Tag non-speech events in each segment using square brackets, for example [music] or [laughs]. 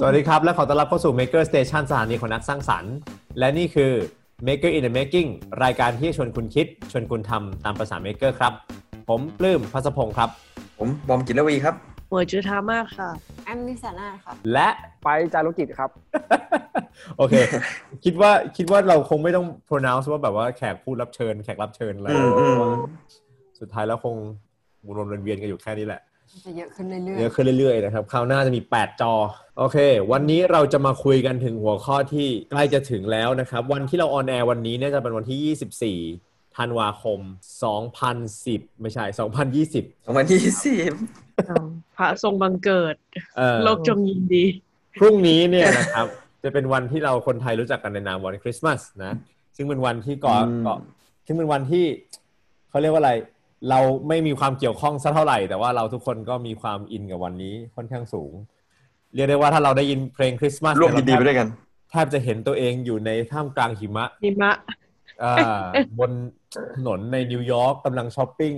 สวัสดีครับ และขอต้อนรับเข้าสู่ Maker Station สถานีของนักสร้างสรรค์ และนี่คือ Maker in the Making รายการที่ชวนคุณคิด ชวนคุณทำตามภาษา Maker ครับ ผมปลื้มพัสพงศ์ครับ ผมบอมจิรวีครับหมวยจุธามาค่ะ แอมนิสานาค่ะ และไปจารุกิจครับ โอเค คิดว่าคิดว่าเราคงไม่ต้อง pronounce ว่าแบบว่าแขกผู้รับเชิญ แขกรับเชิญอะไรอืมอืมสุดท้ายแล้วคงวนๆเวียนๆกันอยู่แค่นี้แหละ จะเยอะขึ้นเรื่อยเยอะขึ้นเรื่อยๆนะครับคราวหน้าจะมี 8 จอ โอเค วันนี้เราจะมาคุยกันถึงหัวข้อที่ใกล้จะถึงแล้วนะครับ วันที่เราออนแอร์วันนี้เนี่ยจะเป็นวันที่ 24 ธันวาคม 2010 ไม่ใช่ 2020สองพันยี่สิบพระทรงบังเกิด เออโลกจงยินดี พรุ่งนี้เนี่ยนะครับ จะเป็นวันที่เราคนไทยรู้จักกันในนามวันคริสต์มาสนะ ซึ่งเป็นวันที่ก่อก็ซึ่งเป็นวันที่เขาเรียกว่าอะไร เราไม่มีความเกี่ยวข้องสักเท่าไหร่ แต่ว่าเราทุกคนก็มีความอินกับวันนี้ค่อนข้างสูง เรียกได้ว่าถ้าเราได้ยินเพลงคริสต์มาสร่วมยินดีไปด้วยกันแทบจะเห็นตัวเองอยู่ในท่ามกลางหิมะหิมะอ่าบนถนนในนิวยอร์กกำลังช้อปปิ้ง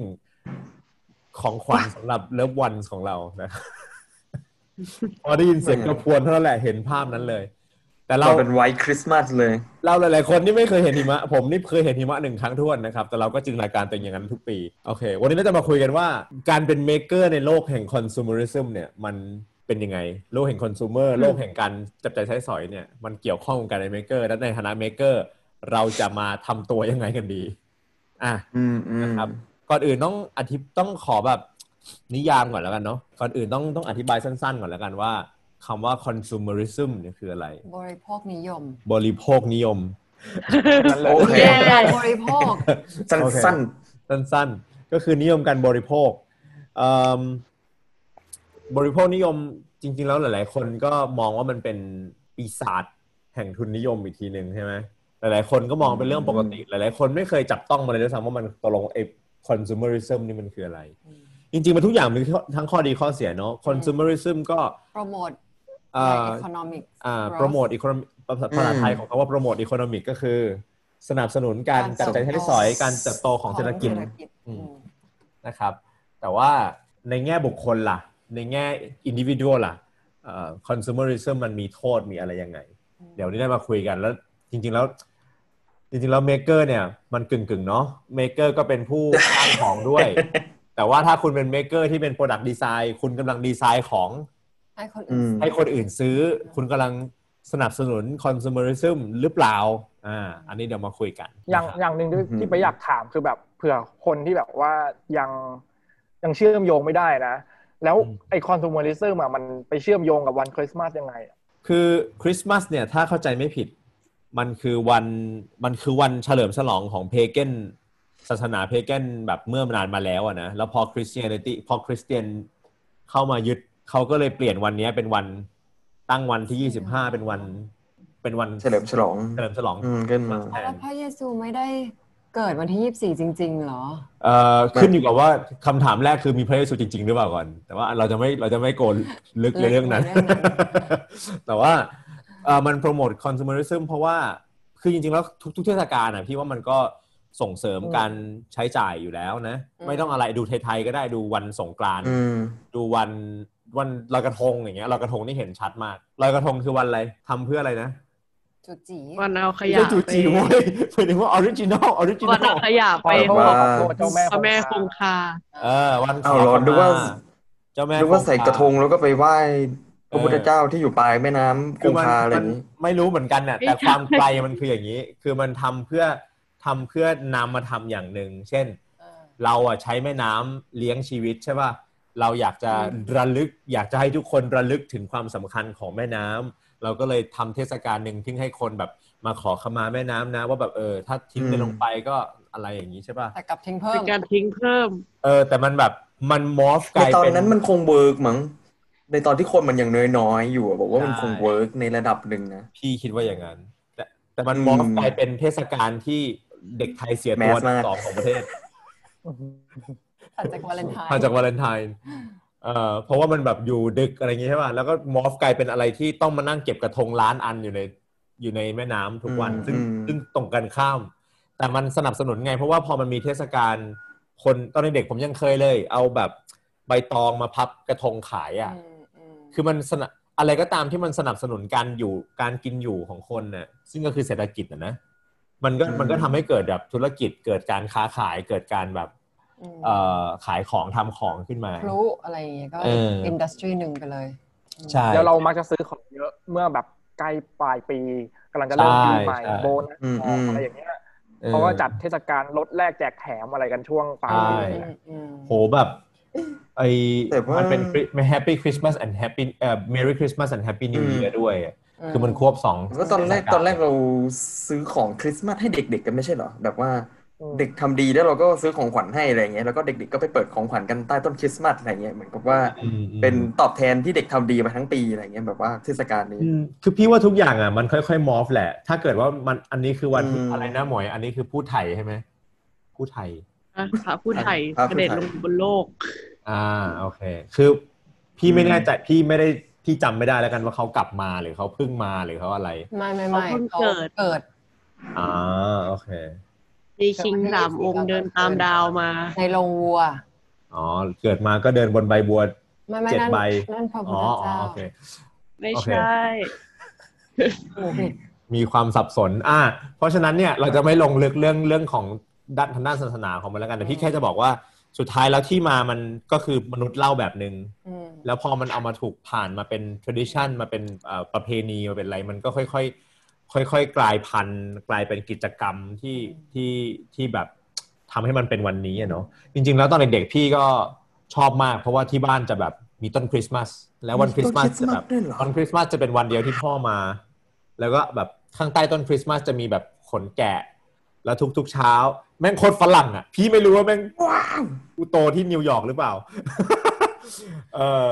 ของขวัญสำหรับ loved one ของเรานะพอได้ยินเสียงกระพรวนเท่านั้นแหละเห็นภาพนั้นเลย แต่เราเราเป็น White Christmas เลย เราหลาย ๆ คนที่ไม่เคยเห็นหิมะ ผมนี่เคยเห็นหิมะหนึ่งครั้งท้วนนะครับ แต่เราก็จินตนาการตัวเองอย่างนั้นทุกปี โอเค วันนี้เราจะมาคุยกันว่า การเป็น maker ในโลกแห่งคอน sumerism เนี่ยมันเป็นยังไง โลกแห่งคอน sumer โลกแห่งการจับจ่ายใช้สอยเนี่ยมันเกี่ยวข้องกับการเป็น maker และในฐานะ maker เราจะมาทำตัวยังไงกันดี อะอืมอืมครับก่อนอื่นต้องอธิต้องขอแบบนิยามก่อนแล้วกันเนาะก่อนอื่นต้องต้องอธิบายสั้น ๆ ก่อนแล้วกันว่า คำว่า consumerism เนี่ยคืออะไรๆบริโภคนิยม บริโภคนิยมนั่นเลยโอเคแย่การบริโภค สั้นโอเคสั้นสั้นๆ ก็คือนิยมการบริโภคเอิ่มบริโภคนิยมจริง ๆ แล้วหลาย ๆ คนก็มองว่ามันเป็นปีศาจแห่งทุนนิยมอีกทีหนึ่งใช่ไหมหลาย ๆ คนก็มองเป็นเรื่องปกติ หลาย ๆ คนไม่เคยจับต้องมาเลยด้วยซ้ำว่ามันตกลงไอ้ consumerism นี่มันคืออะไร จริง ๆ มันทุกอย่างมีทั้งข้อดีข้อเสียเนาะ consumerism ก็โปรโมทอ่า economic อ่า promote economic ภาษาภาษาไทยของคำว่า promote economic ก็คือ สนับสนุนการจับจ่ายใช้สอยการเติบโตของเศรษฐกิจอืมนะครับ แต่ว่าในแง่บุคคลล่ะ ในแง่ individual ล่ะเอ่อ consumerism มันมีโทษมีอะไรยังไง เดี๋ยวนี้ได้มาคุยกันแล้ว จริง ๆแล้ว จริงๆแล้ว maker เนี่ย มันกึ่งๆเนาะ maker ก็เป็นผู้สร้างของด้วย แต่ว่าถ้าคุณเป็น maker ที่เป็น Product Design คุณกำลังดีไซน์ของ ให้คนอือืมให้คนอื่นซื้อ คุณกำลังสนับสนุน consumerism หรือเปล่าอ่าอันนี้เดี๋ยวมาคุยกัน อย่างนะครับอย่างหนึ่งที่อืมที่ไปอยากถามคือแบบเผื่อคนที่แบบว่ายังยังเชื่อมโยงไม่ได้นะ แล้วไอ consumerism อะมันไปเชื่อมโยงกับวันคริสต์มาสยังไงอะคือคริสต์มาสเนี่ยถ้าเข้าใจไม่ผิด มันคือวันมันคือวันเฉลิมฉลองของ pagan ศาสนา pagan แบบเมื่อนานมาแล้วอะนะแล้วพอ Christianity พอคริสเตียนเข้ามายึด เขาก็เลยเปลี่ยนวันนี้เป็นวันตั้งวันที่25เป็นวัน เป็นวันเฉลิมฉลองเฉลิมฉลองอืมขึ้นมาแทนแล้วพระเยซูไม่ได้เกิดวันที่24จริงๆเหรอ เอ่อขึ้นอยู่กับว่าคำถามแรกคือมีพระเยซูจริง ๆ หรือเปล่าก่อน แต่ว่าเราจะไม่เราจะไม่ goลึกในเรื่องนั้นลึกในเรื่องนั้นแต่ว่าเอ่อมันโปรโมทคอน sumerism เพราะว่าคือจริง ๆ แล้วทุกทุกเทศกาลอะพี่ว่ามันก็ส่งเสริมการใช้จ่ายอยู่แล้วนะ ไม่ต้องอะไรดูไทย ๆ ก็ได้ดูวันสงกรานต์อืมดูวัน วันลอยกระทงอย่างเงี้ยลอยกระทงนี่เห็นชัดมากลอยกระทงคือวันอะไรทำเพื่ออะไรนะจุจีวันเอาขไม่ยะใช่จูไปจีเว้ยหมายถึงว่าออริจินอลออริจินวันอเอาลขยะขอไปโทษว่าขอโทษเจ้าแม่พระแม่คงคาเออวันเอาเหรอขนึกว่าเจ้าแม่หรือว่าใส่กระทงแล้วก็ไปไหว้พระพุทธเออเจ้าที่อยู่ปลายแม่น้ำคคืองมันคาอะไรอมันย่างนี้ไม่รู้เหมือนกันน่ะไม่แต่ใช่ความไกลมันคืออย่างนี้ คือมันทำเพื่อทำเพื่อนำมาทำอย่างหนึ่งเช่นเออเราอะใช้แม่น้ำเลี้ยงชีวิตใช่ป่ะ เราอยากจะอืมระลึก อยากจะให้ทุกคนระลึกถึงความสำคัญของแม่น้ำเราก็เลยทำเทศกาลหนึ่งที่ให้คนแบบมาขอขมาแม่น้ำนะ ว่าแบบเออถ้าทิ้งไปอืมลงไปก็อะไรอย่างนี้ใช่ป่ะแต่กลับทิ้งเพิ่เป็มนการทิ้งเพิ่ม เออ แต่มันแบบมันมอฟกในลายตอนเป็นนั้นมันคงเวิร์กมั้งในตอนที่คนมันยังน้อยๆอยู่อะบอกว่ามันใช่คงเวิร์กในระดับหนึ่งนะพี่คิดว่าอย่างนั้น แต่แต่มันอืมมอฟกลายเป็นเทศกาลที่เด็กไทยเสียตัวแมสมากสองของประเทศ ถัดจากวาเลนไทน์มาจากวาเลนไทน์เอ่อเพราะว่ามันแบบอยู่ดึกอะไรอย่างงี้ใช่ป่ะแล้วก็มอฟกลายเป็นอะไรที่ต้องมานั่งเก็บกระทงล้านอันอยู่ในอยู่ในแม่น้ำทุกวันอืมซึ่งอืมซึ่งตรงกันข้าม แต่มันสนับสนุนไง เพราะว่าพอมันมีเทศกาลคนตอนเด็กๆผมยังเคยเลย เอาแบบใบตองมาพับกระทงขายอะอืมอืมคือมันสนับอะไรก็ตามที่มันสนับสนุนการอยู่การกินอยู่ของคนน่ะซึ่งก็คือเศรษฐกิจนะนะมันก็อืมมันก็ทำให้เกิดแบบธุรกิจเกิดการค้าขายเกิดการแบบอืมเอ่อ ขายของทำของขึ้นมาพลุอะไรอย่างเงี้ยก็เอออินดัสทรีหนึ่งไปเลยใช่แล้วเรามักจะซื้อของเยอะเมื่อแบบใกล้ปลายปีกำลังจะเริ่มปีใหม่ใช่โบนัสอืมออกอืมอะไรอย่างเงี้ยออเขาก็จัดเทศกาลลดแลกแจกแถมอะไรกันช่วงปลายปีใช่อืมอืมโหแบบไอแต่ว่ามัมันเป็น Happy Christmas and Happy เอ่อ Merry Christmas and Happy New อืม Year ด้วยอะคือมันควบสองก็ตอนแรกเทศาลตอนแรกเราซื้อของคริสต์มาสให้เด็กๆกันไม่ใช่เหรอแบบว่าอืม เด็กทำดีแล้วเราก็ซื้อของขวัญให้อะไรเงี้ยแล้วก็เด็กๆก็ไปเปิดของขวัญกันใต้ต้นคริสต์มาสอะไรเงี้ยเหมือนกับว่าอืมอืมเป็นตอบแทนที่เด็กทำดีมาทั้งปีอะไรเงี้ยแบบว่าเทศกาลนี้อืมคือพี่ว่าทุกอย่างอะมันค่อยๆมอฟแหละ ถ้าเกิดว่ามันอันนี้คือวันอืมอะไรนะหมวย อันนี้คือพูดไทยใช่ไหมพูดไทยอะพระผู้ไทยพระเสผู้ไทยด็จลงบนโลก อ่าโอเค คือพี่ไม่อืมแน่ใจพี่ไม่ได้พี่จำไม่ได้แล้วกันว่าเขากลับมาหรือเขาเพิ่งมาหรือเขาอะไร ไม่ไม่ไม่เขาเพิ่งเขาเกิดเกิดอ่าโอเค มีคิงสามองค์เดินตามดาวมา ในโรงวัว อ๋อ เกิดมาก็เดินบนใบบัวไม่ไม่เจ็ดนั่นใบนั่นพระพุอ๋ทอธอ๋อเจ้าโอเคไม่โอเคใช่โอ้ผิดมีความสับสน อ่า เพราะฉะนั้นเนี่ยเราจะไม่ลงลึกเรื่องเรื่องของด้านทางด้านศาสนาของมันแล้วกัน แต่พี่แค่จะบอกว่าสุดท้ายแล้วที่มามันก็คือมนุษย์เล่าแบบหนึ่งอืมแล้วพอมันเอามาถูกผ่านมาเป็น tradition มาเป็นเอ่อประเพณีมาเป็นอะไรมันก็ค่อย ๆ ค่อยๆ กลายพันธุ์กลายเป็นกิจกรรมที่ที่ที่แบบทำให้มันเป็นวันนี้อะเนาะจริง ๆ แล้วตอนเด็กๆพี่ก็ชอบมาก เพราะว่าที่บ้านจะแบบมีต้นคริสต์มาสแล้ววันคริสต์มาสจะแบบด้วยเหรอวันคริสต์มาสจะเป็นวันเดียวที่พ่อมา แล้วก็แบบข้างใต้ต้นคริสต์มาสจะมีแบบขนแกะ แล้วทุกๆเช้า แม่งโคตรฝรั่งอะ พี่ไม่รู้ว่าแม่งว้าวกูโตที่นิวยอร์กหรือเปล่าเอ่อ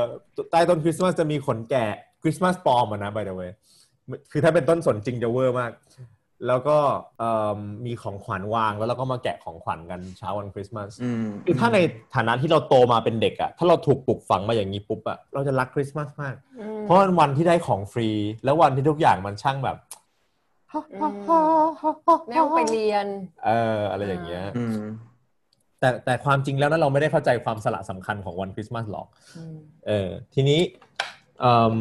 ใต้ต้นคริสต์มาสจะมีขนแกะคริสต์มาสปลอมอะนะ by the way คือถ้าเป็นต้นสนจริงจะเวอร์มาก แล้วก็เอิ่มมีของขวัญวางแล้วเราก็มาแกะของขวัญกันเช้าวันคริสต์มาสอืมคือถ้าในฐานะที่เราโตมาเป็นเด็กอะถ้าเราถูกปลูกฝังมาอย่างนี้ปุ๊บอะเราจะรักคริสต์มาสมากอืมเพราะมันวันที่ได้ของฟรี แล้ววันที่ทุกอย่างมันช่างแบบไม่ต้องไปเรียน เอออะไรอย่างเงี้ยอืมแต่แต่ความจริงแล้วนั้นเราไม่ได้เข้าใจความสละสำคัญของวันคริสต์มาสหรอกอืมเออ ทีนี้เอิ่ม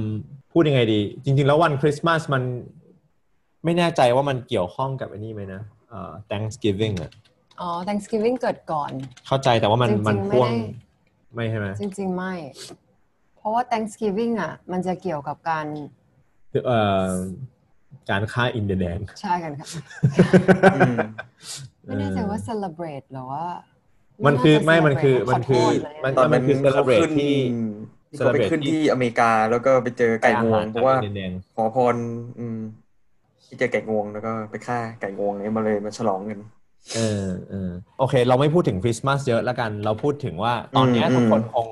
พูดยังไงดี จริง ๆ แล้ววันคริสต์มาสมันไม่แน่ใจว่ามันเกี่ยวข้องกับอันนี้ไหมนะเอ่อ Thanksgiving อะอ๋อ Thanksgiving เกิดก่อน เข้าใจแต่ว่ามันจริงๆมันพ่วงไม่ได้ไม่ใช่ไหมจริง ๆ ไม่ เพราะว่า Thanksgiving อะ มันจะเกี่ยวกับการคือเอ่อการฆ่าอินเดียแดงใช่กันค่ะอืมไม่แน่ใจว่า celebrate หรือว่า มัมันคือไม่มันคือมันคือมัมันตอนนั้นคือเขา celebrate ขึ้นที่ ที่เขาไป celebrate ขึ้นที่ที่อเมริกาแล้วก็ไปเจอไก่งวงเพราะว่าอินเดียแดงขอพร อืม ที่เจอไก่งวงแล้วก็ไปฆ่าไก่งวงนี้มาเลยมาฉลองกันเออเออโอเค เราไม่พูดถึงคริสต์มาสเยอะแล้วกัน เราพูดถึงว่าตอนเนี้ยอืมทุกคนคง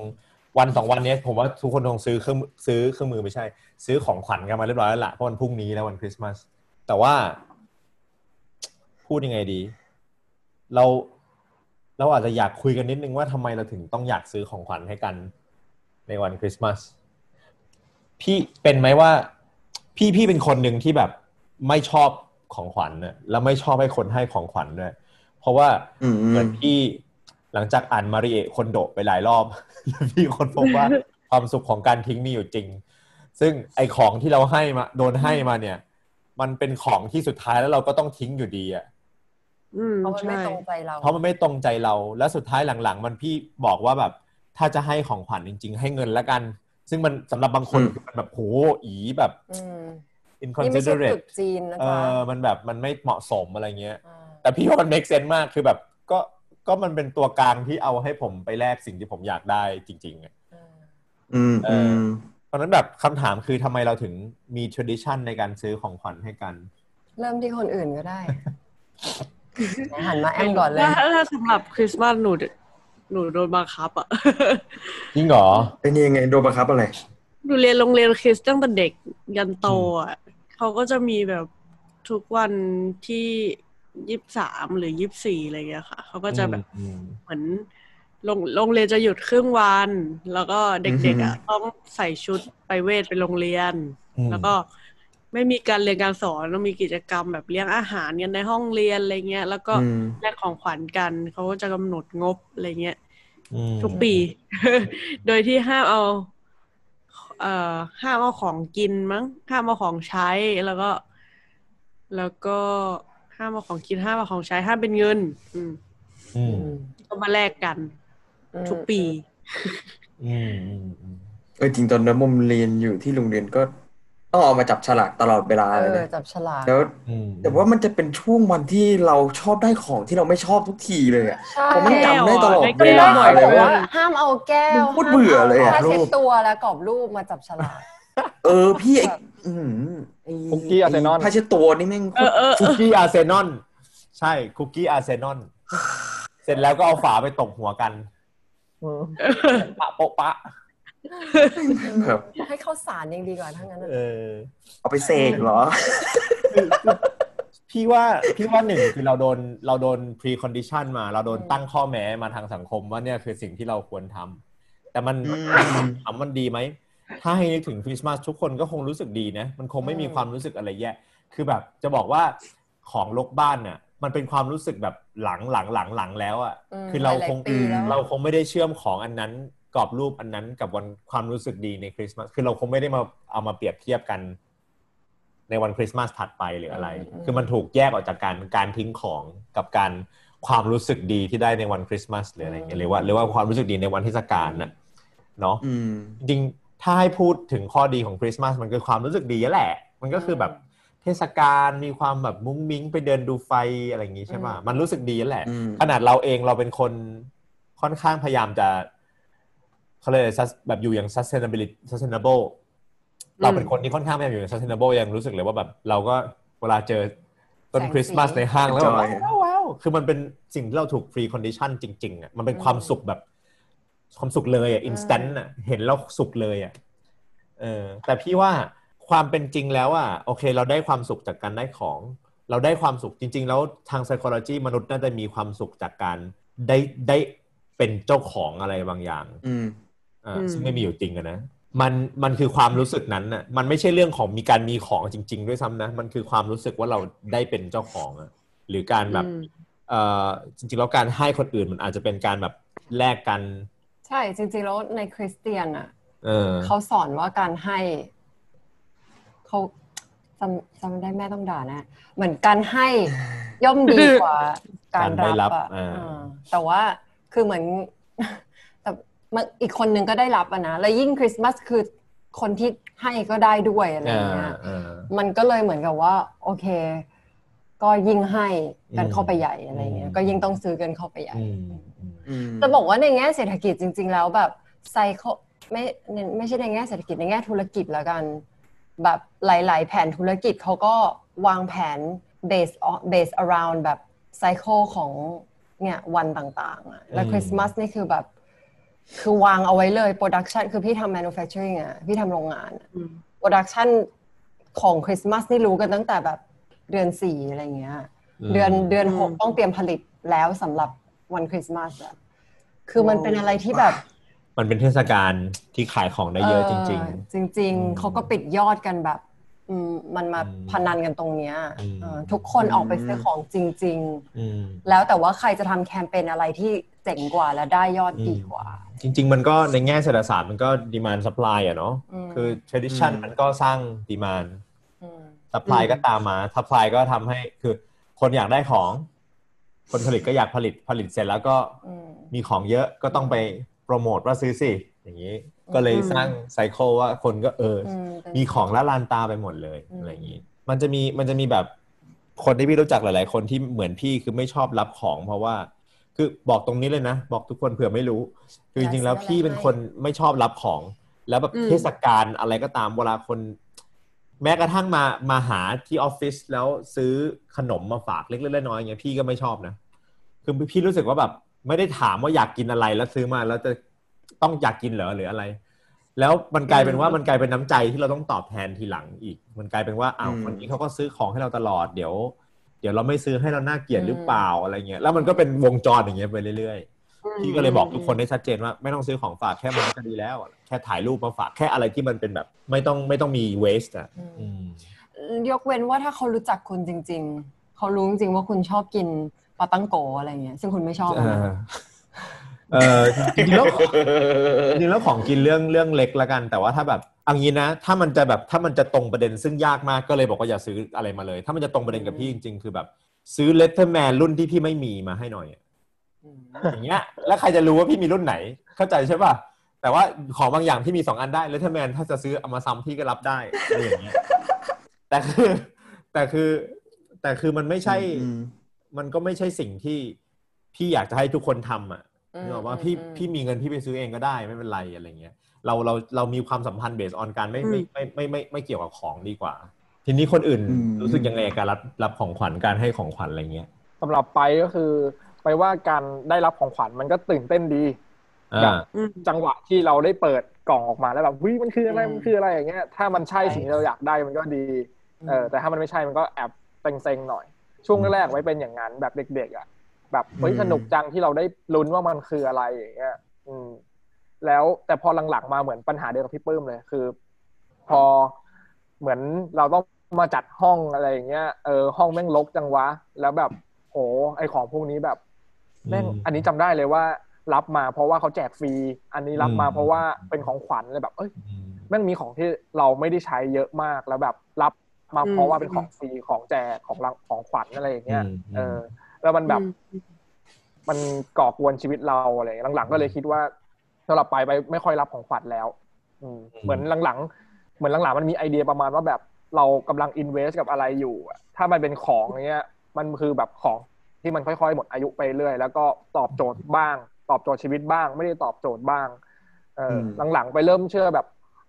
วันสองวันเนี้ยผมว่าทุกคนคงซื้อเครื่องซื้อเครื่องมือไม่ใช่ ซื้อของขวัญกันมาเรียบร้อยแล้วล่ะเพราะวันพรุ่งนี้แล้ววันคริสต์มาสแต่ว่า พูดยังไงดี เราเราอาจจะอยากคุยกันนิดนึงว่าทำไมเราถึงต้องอยากซื้อของขวัญให้กัน ในวันคริสต์มาสพี่เป็นไหมว่า พี่พี่เป็นคนหนึ่งที่แบบไม่ชอบของขวัญเนะแล้วไม่ชอบให้คนให้ของขวัญด้วยเพราะว่าอืมเหมือนพี่หลังจากอ่านมาริเอะคนโดไปหลายรอบพี่คนพบว่าความสุขของการทิ้งมีอยู่จริง ซึ่งไอของที่เราให้มาโดนให้มาเนี่ย มันเป็นของที่สุดท้ายแล้วเราก็ต้องทิ้งอยู่ดีอะอืมเพราะมันไม่ใช่ตรงใจเราเพราะมันไม่ตรงใจเรา แล้วสุดท้ายหลังๆ มันพี่บอกว่าแบบ ถ้าจะให้ของขวัญจริง ๆ ให้เงินละกัน ซึ่งมันสำหรับบางคนอืมคือมันแบบโหอีแบบอืม inconsiderate นี่ไม่ใช่ตรุษจีนนะเอจ๊ะอมันแบบมันไม่เหมาะสมอะไรเงี้ยาแต่พี่ว่ามัน make sense มากคือแบบก็ก็มันเป็นตัวกลางที่เอาให้ผมไปแลกสิ่งที่ผมอยากได้จริง ๆอะอ่าอืมเออือมเพราะฉะนั้นแบบคำถามคือทำไมเราถึงมี tradition ในการซื้อของขวัญให้กัน เริ่มที่คนอื่นก็ได้หันมาแอมก่อนเลยถ้าถ้าสำหรับคริสต์มาสหนู หนูโดนบังคับอะจริงเหรอเป็นยังไงโดนบังคับอะไรหนูเรียนโรงเรียนคริสต์ตั้งแต่เด็กยันโตอะเขาก็จะมีแบบทุกวันที่ยี่สิบสามหรือยี่สิบสี่อะไรเงี้ยค่ะเขาก็จะแบบอืมเหมือนโรงโรงเรียนจะหยุดครึ่งวัน แล้วก็เด็กๆอะอือฮึต้องใส่ชุดไปเวทไปโรงเรียนอืมแล้วก็ ไม่มีการเรียนการสอนต้องมีกิจกรรมแบบเลี้ยงอาหารกันในห้องเรียนอะไรเงี้ย แล้วก็อืมแลกของขวัญกันเขาก็จะกำหนดงบอะไรเงี้ยอืมทุกปี โดยที่ห้ามเอา เอ่อห้ามเอาของกินมั้งห้ามเอาของใช้แล้วก็ แล้วก็ห้ามเอาของกินห้ามเอาของใช้ห้ามเป็นเงิน อืมอืมก็มาแลกกัน ทุกปี อืมอืมอืมเออจริงตอนนั้นมุมเรียนอยู่ที่โรงเรียนก็ ต้องเอามาจับฉลากตลอดเวลาเอเลยอนะจับฉลากแล้วอืมแต่ว่ามันจะเป็นช่วงวันที่เราชอบได้ของที่เราไม่ชอบทุกทีเลยอะใช่ผมมันจำได้ตลอดได้เวแก้วลาบ่อยเลยด้วว่ายห้ามเอาแก้วโคตรเบื่อเลยอะ ห้ามาผ้าเช็ดตัวและกรอบรูปมาจับฉลาก เออพี่ไอ้อืมไอ้คุกกี้อาร์เซนอล ผ้าเช็ดตัวนี่แม่งโคเอตอรเออคุกกี้อาร์เซนอลใช่คุกกี้อาร์เซนอลเสร็จแล้วก็เอาฝาไปตบหัวกันอืมปะโปะปะ แบบให้ข้าวสารยังดีกว่าทั้งนั้นอะเออเอาไปเสกเหรอ พี่ว่าพี่ว่าหนึ่งคือเราโดนเราโดน pre condition มา เราโดนตั้งข้อแม้มาทางสังคมว่าเนี่ยคือสิ่งที่เราควรทำแต่มันอืมถามมันดีไหม ถ้าให้นึกถึงคริสต์มาสทุกคนก็คงรู้สึกดีนะ มันคงไม่มีความรู้สึกอะไรแย่คือแบบจะบอกว่าของลกบ้านเนี่ยมันเป็นความรู้สึกแบบหลังหลังหลังหลังแล้วอะมคือเราหลยๆคงปีแล้วเราคงไม่ได้เชื่อมของอันนั้น กรอบรูปอันนั้นกับวันความรู้สึกดีในคริสต์มาสคือเราคงไม่ได้มาเอามาเปรียบเทียบกัน ในวันคริสต์มาสถัดไปหรืออะไรอืมคือมันถูกแยกออกจากการการทิ้งของกับการความรู้สึกดีที่ได้ในวันคริสต์มาสหรืออะไรอย่างเงี้ยหรือว่าหรือว่าความรู้สึกดีในวันเทศกาลน่ะเนาะอืมจริงๆถ้าให้พูดถึงข้อดีของคริสต์มาสมันคือความรู้สึกดีแหละ มันก็คือแบบเทศกาลมีความแบบมุ้งมิ้งไปเดินดูไฟอะไรอย่างงี้ใช่ไหมอืมมันรู้สึกดีแหละอืมขนาดเราเองเราเป็นคนค่อนข้างพยายามจะ เขาเรียกอะไร sus- แบบอยู่อย่าง sustainability sustainable เราเป็นคนที่ค่อนข้างพยายามอยู่อย่าง sustainable ยังรู้สึกเลยว่าแบบเราก็เวลาเจอต้นแสงสีคริสต์มาสในห้างแล้วแบบ Enjoy ว้าวว้าวคือมันเป็นสิ่งที่เราถูก free condition จริง ๆอะมันเป็นความสุขแบบ ความสุขเลยอะ instant อะเห็นแล้วสุขเลยอะเออแต่พี่ว่าความเป็นจริงแล้วอะโอเค เราได้ความสุขจากการได้ของ เราได้ความสุขจริง ๆ แล้วทาง psychology มนุษย์น่าจะมีความสุขจากการได้ได้เป็นเจ้าของอะไรบางอย่างอืมอ่าอืม ซึ่งไม่มีอยู่จริงอะนะมันมันคือความรู้สึกนั้นน่ะมันไม่ใช่เรื่องของมีการมีของจริง ๆ ด้วยซ้ำนะ มันคือความรู้สึกว่าเราได้เป็นเจ้าของอะหรือการแบบอืมเอ่อจริงๆแล้วการให้คนอื่นมันอาจจะเป็นการแบบแลกกัน ใช่จริง ๆ แล้วในคริสเตียนอะเออเขาสอนว่าการให้เขาจำจำได้แม่ต้องด่านะ เหมือนการให้ย่อมดีกว่าการการได้รัรับบอะอ่าเออแต่ว่าคือเหมือนแต่มัน อีกคนนึงก็ได้รับอะนะแล้วยิ่งคริสต์มาสคือคนที่ให้ก็ได้ด้วยอะไรอย่างเงี้ยเออมันก็เลยเหมือนกับว่า โอเค ก็ยิ่งให้กันอืมเข้าไปใหญ่อะไรเงี้ยอืมก็ยิ่งต้องซื้อกันเข้าไปใหญ่อืมอืมอืมจะบอกว่าในแง่เศรษฐกิจจริง ๆ แล้วแบบไซเคิลไม่ไม่ใช่ในแง่เศรษฐกิจในแง่ธุรกิจแล้วกัน แบบหลาย ๆ แผนธุรกิจเขาก็วางแผน based on based around แบบไซเคิลของเนี่ยวันต่างๆอะแล้วอืมคริสต์มาสนี่คือแบบ คือวางเอาไว้เลย production คือพี่ทำ manufacturing อะพี่ทำโรงงานอะอืม production ของคริสต์มาสนี่รู้กันตั้งแต่แบบเดือนสี่อะไรเงี้ย เดือนเดือนหกอืมต้องเตรียมผลิตแล้วสำหรับวันคริสต์มาสอะคือมันเป็นอะไรที่แบบ มันเป็นเทศกาลที่ขายของได้เยอะจริงจริงอืมๆเขาก็ปิดยอดกันแบบอื มมันมาอืมพนันกันตรงเนี้ยอืมเออทุกคนออกไปซื้อของจริงๆอืมๆแล้วแต่ว่าใครจะทำแคมเปญอะไรที่เจ๋งกว่าและได้ยอดดีกว่า จริง ๆ มันก็ในแง่เศรษฐศาสตร์มันก็ demand supply อะเนาะอืมคือ tradition อืมมันก็สร้าง demand อืม supply อืมก็ตามมา supply ก็ทำให้คือคนอยากได้ของ คนผลิตก็อยากผลิตผลิตเสร็จแล้วก็อืมมีของเยอะก็ต้องไปโปรโมทว่าซื้อสิอย่างนี้ ก็เลยอืมสร้างไซเคิลว่าคนก็เออออืมเป็นมีของละลานตาไปหมดเลยอืมอะไรอย่างนี้ มันจะมีมันจะมีแบบคนที่พี่รู้จักหลาย ๆ คนที่เหมือนพี่คือไม่ชอบรับของ เพราะว่า คือบอกตรงนี้เลยนะ บอกทุกคนเผื่อไม่รู้ คือจริงๆแล้วพี่เป็นคนไม่ชอบรับของ แล้วแบบอืมเทศกาลอะไรก็ตามเวลาคน แม้กระทั่งมามาหาที่ออฟฟิศแล้วซื้อขนมมาฝากเล็กๆน้อยๆอย่างเงี้ยพี่ก็ไม่ชอบนะคือพี่รู้สึกว่าแบบไม่ได้ถามว่าอยากกินอะไรแล้วซื้อมาแล้วจะต้องอยากกินเหรอหรืออะไร แล้วมันกลายเป็นว่ามันกลายเป็นน้ำใจที่เราต้องตอบแทนทีหลังอีก มันกลายเป็นว่าอ้าวอืมคนนี้เขาก็ซื้อของให้เราตลอดเดี๋ยว เดี๋ยวเราไม่ซื้อให้เราน่าเกลียดหรืออืมเปล่าอะไรเงี้ยแล้วมันก็เป็นวงจรอย่างเงี้ยไปเรื่อยๆพี่ก็เลยบอกทุกคนได้ชัดเจนว่าไม่ต้องซื้อของฝากแค่มาก็ดีแล้ว แค่ถ่ายรูปมาฝากแค่อะไรที่มันเป็นแบบ ไม่ต้องไม่ต้องมีเวสต์อะอืมอืมยกเว้นว่าถ้าเขารู้จักคุณจริง ๆเขารู้จริงๆว่าคุณชอบกินปาท่องโก๋อะไรเงี้ยซึ่งคุณไม่ชอบ เอนะอเออจริงๆแล้วจริงๆแล้วของกินเรื่องเรื่องเล็กละกัน แต่ว่าถ้าแบบเอังนี้นะ ถ้ามันจะแบบถ้ามันจะตรงประเด็นซึ่งยากมากก็เลยบอกว่าอย่าซื้ออะไรมาเลย ถ้ามันจะตรงประเด็นกับพี่จริง ๆ คือแบบ ซื้อ Leatherman รุ่นที่พี่ไม่มีมาให้หน่อยอะอย่างเงี้ย แล้วใครจะรู้ว่าพี่มีรุ่นไหน เข้าใจใช่ป่ะแต่ว่าของบางอย่างที่มีสองอันได้ Leatherman ถ้าจะซื้อเอามาซ้ำพี่ก็รับได้อะไรอย่างเงี้ยแต่คือแต่คือแต่คือมันไม่ใช่อืมมันก็ไม่ใช่สิ่งที่พี่อยากจะให้ทุกคนทำอะอืม นึกออกว่าอืมพี่อืมพี่มีเงินพี่ไปซื้อเองก็ได้ไม่เป็นไรอะไรเงี้ยเราเราเรามีความสัมพันธ์เบสออนการไม่ไม่ไม่ไม่ไม่ไม่เกี่ยวกับของดีกว่า ทีนี้คนอื่นอืมรู้สึกยังไงกับการรับรับของขวัญการให้ของขวัญอะไรเงี้ยสำหรับไปก็คือไปว่าการได้รับของขวัญมันก็ตื่นเต้นดีอ่าอืมจังหวะที่เราได้เปิดกล่องออกมาแล้วแบบวิมันคืออะไรอืมมันคืออะไรอย่างเงี้ยถ้ามันใช่สิ่งที่เราอยากได้มันก็ดีเออแต่ถ้ามันไม่ใช่มันก็แอบเซ็งๆหน่อย ช่วงแรกๆไว้เป็นอย่างนั้นแบบเด็กๆอะ แบบเฮ้ยอืมสนุกจังที่เราได้ลุ้นว่ามันคืออะไรอย่างเงี้ยอืม แล้วแต่พอหลังๆมาเหมือนปัญหาเดียวกับพี่ปื้มเลยคือ พอเหมือนเราต้องมาจัดห้องอะไรอย่างเงี้ยเออห้องแม่งรกจังวะ แล้วแบบโหไอของพวกนี้แบบแม่งอืมอันนี้จำได้เลยว่า รับมาเพราะว่าเขาแจกฟรี อันนี้รับมาอืมเพราะว่าเป็นของขวัญเลยแบบ เอ้ยอืมแม่งมีของที่เราไม่ได้ใช้เยอะมากแล้วแบบรับมาอืมเพราะว่าเป็นของฟรีของแจกของรางของขวัญอะไรอย่างเงี้ยอืมเออ แล้วมันแบบอืมมันก่อกวนชีวิตเราอะไรอย่างเงี้ยหลังๆ ก็เลยคิดว่าสำหรับไปไปไม่ค่อยรับของขวัญแล้วอืมอืมเหมือนหลังๆ เหมือนหลังๆ มันมีไอเดียประมาณว่าแบบเรากำลังอินเวสกับอะไรอยู่อะถ้ามันเป็นของเงี้ย มันคือแบบของที่มันค่อยๆ หมดอายุไปเรื่อยแล้วก็ตอบโจทย์บ้าง ตอบโจทย์ชีวิตบ้าง ไม่ได้ตอบโจทย์บ้างเอออหลังๆ ไปเริ่มเชื่อแบบ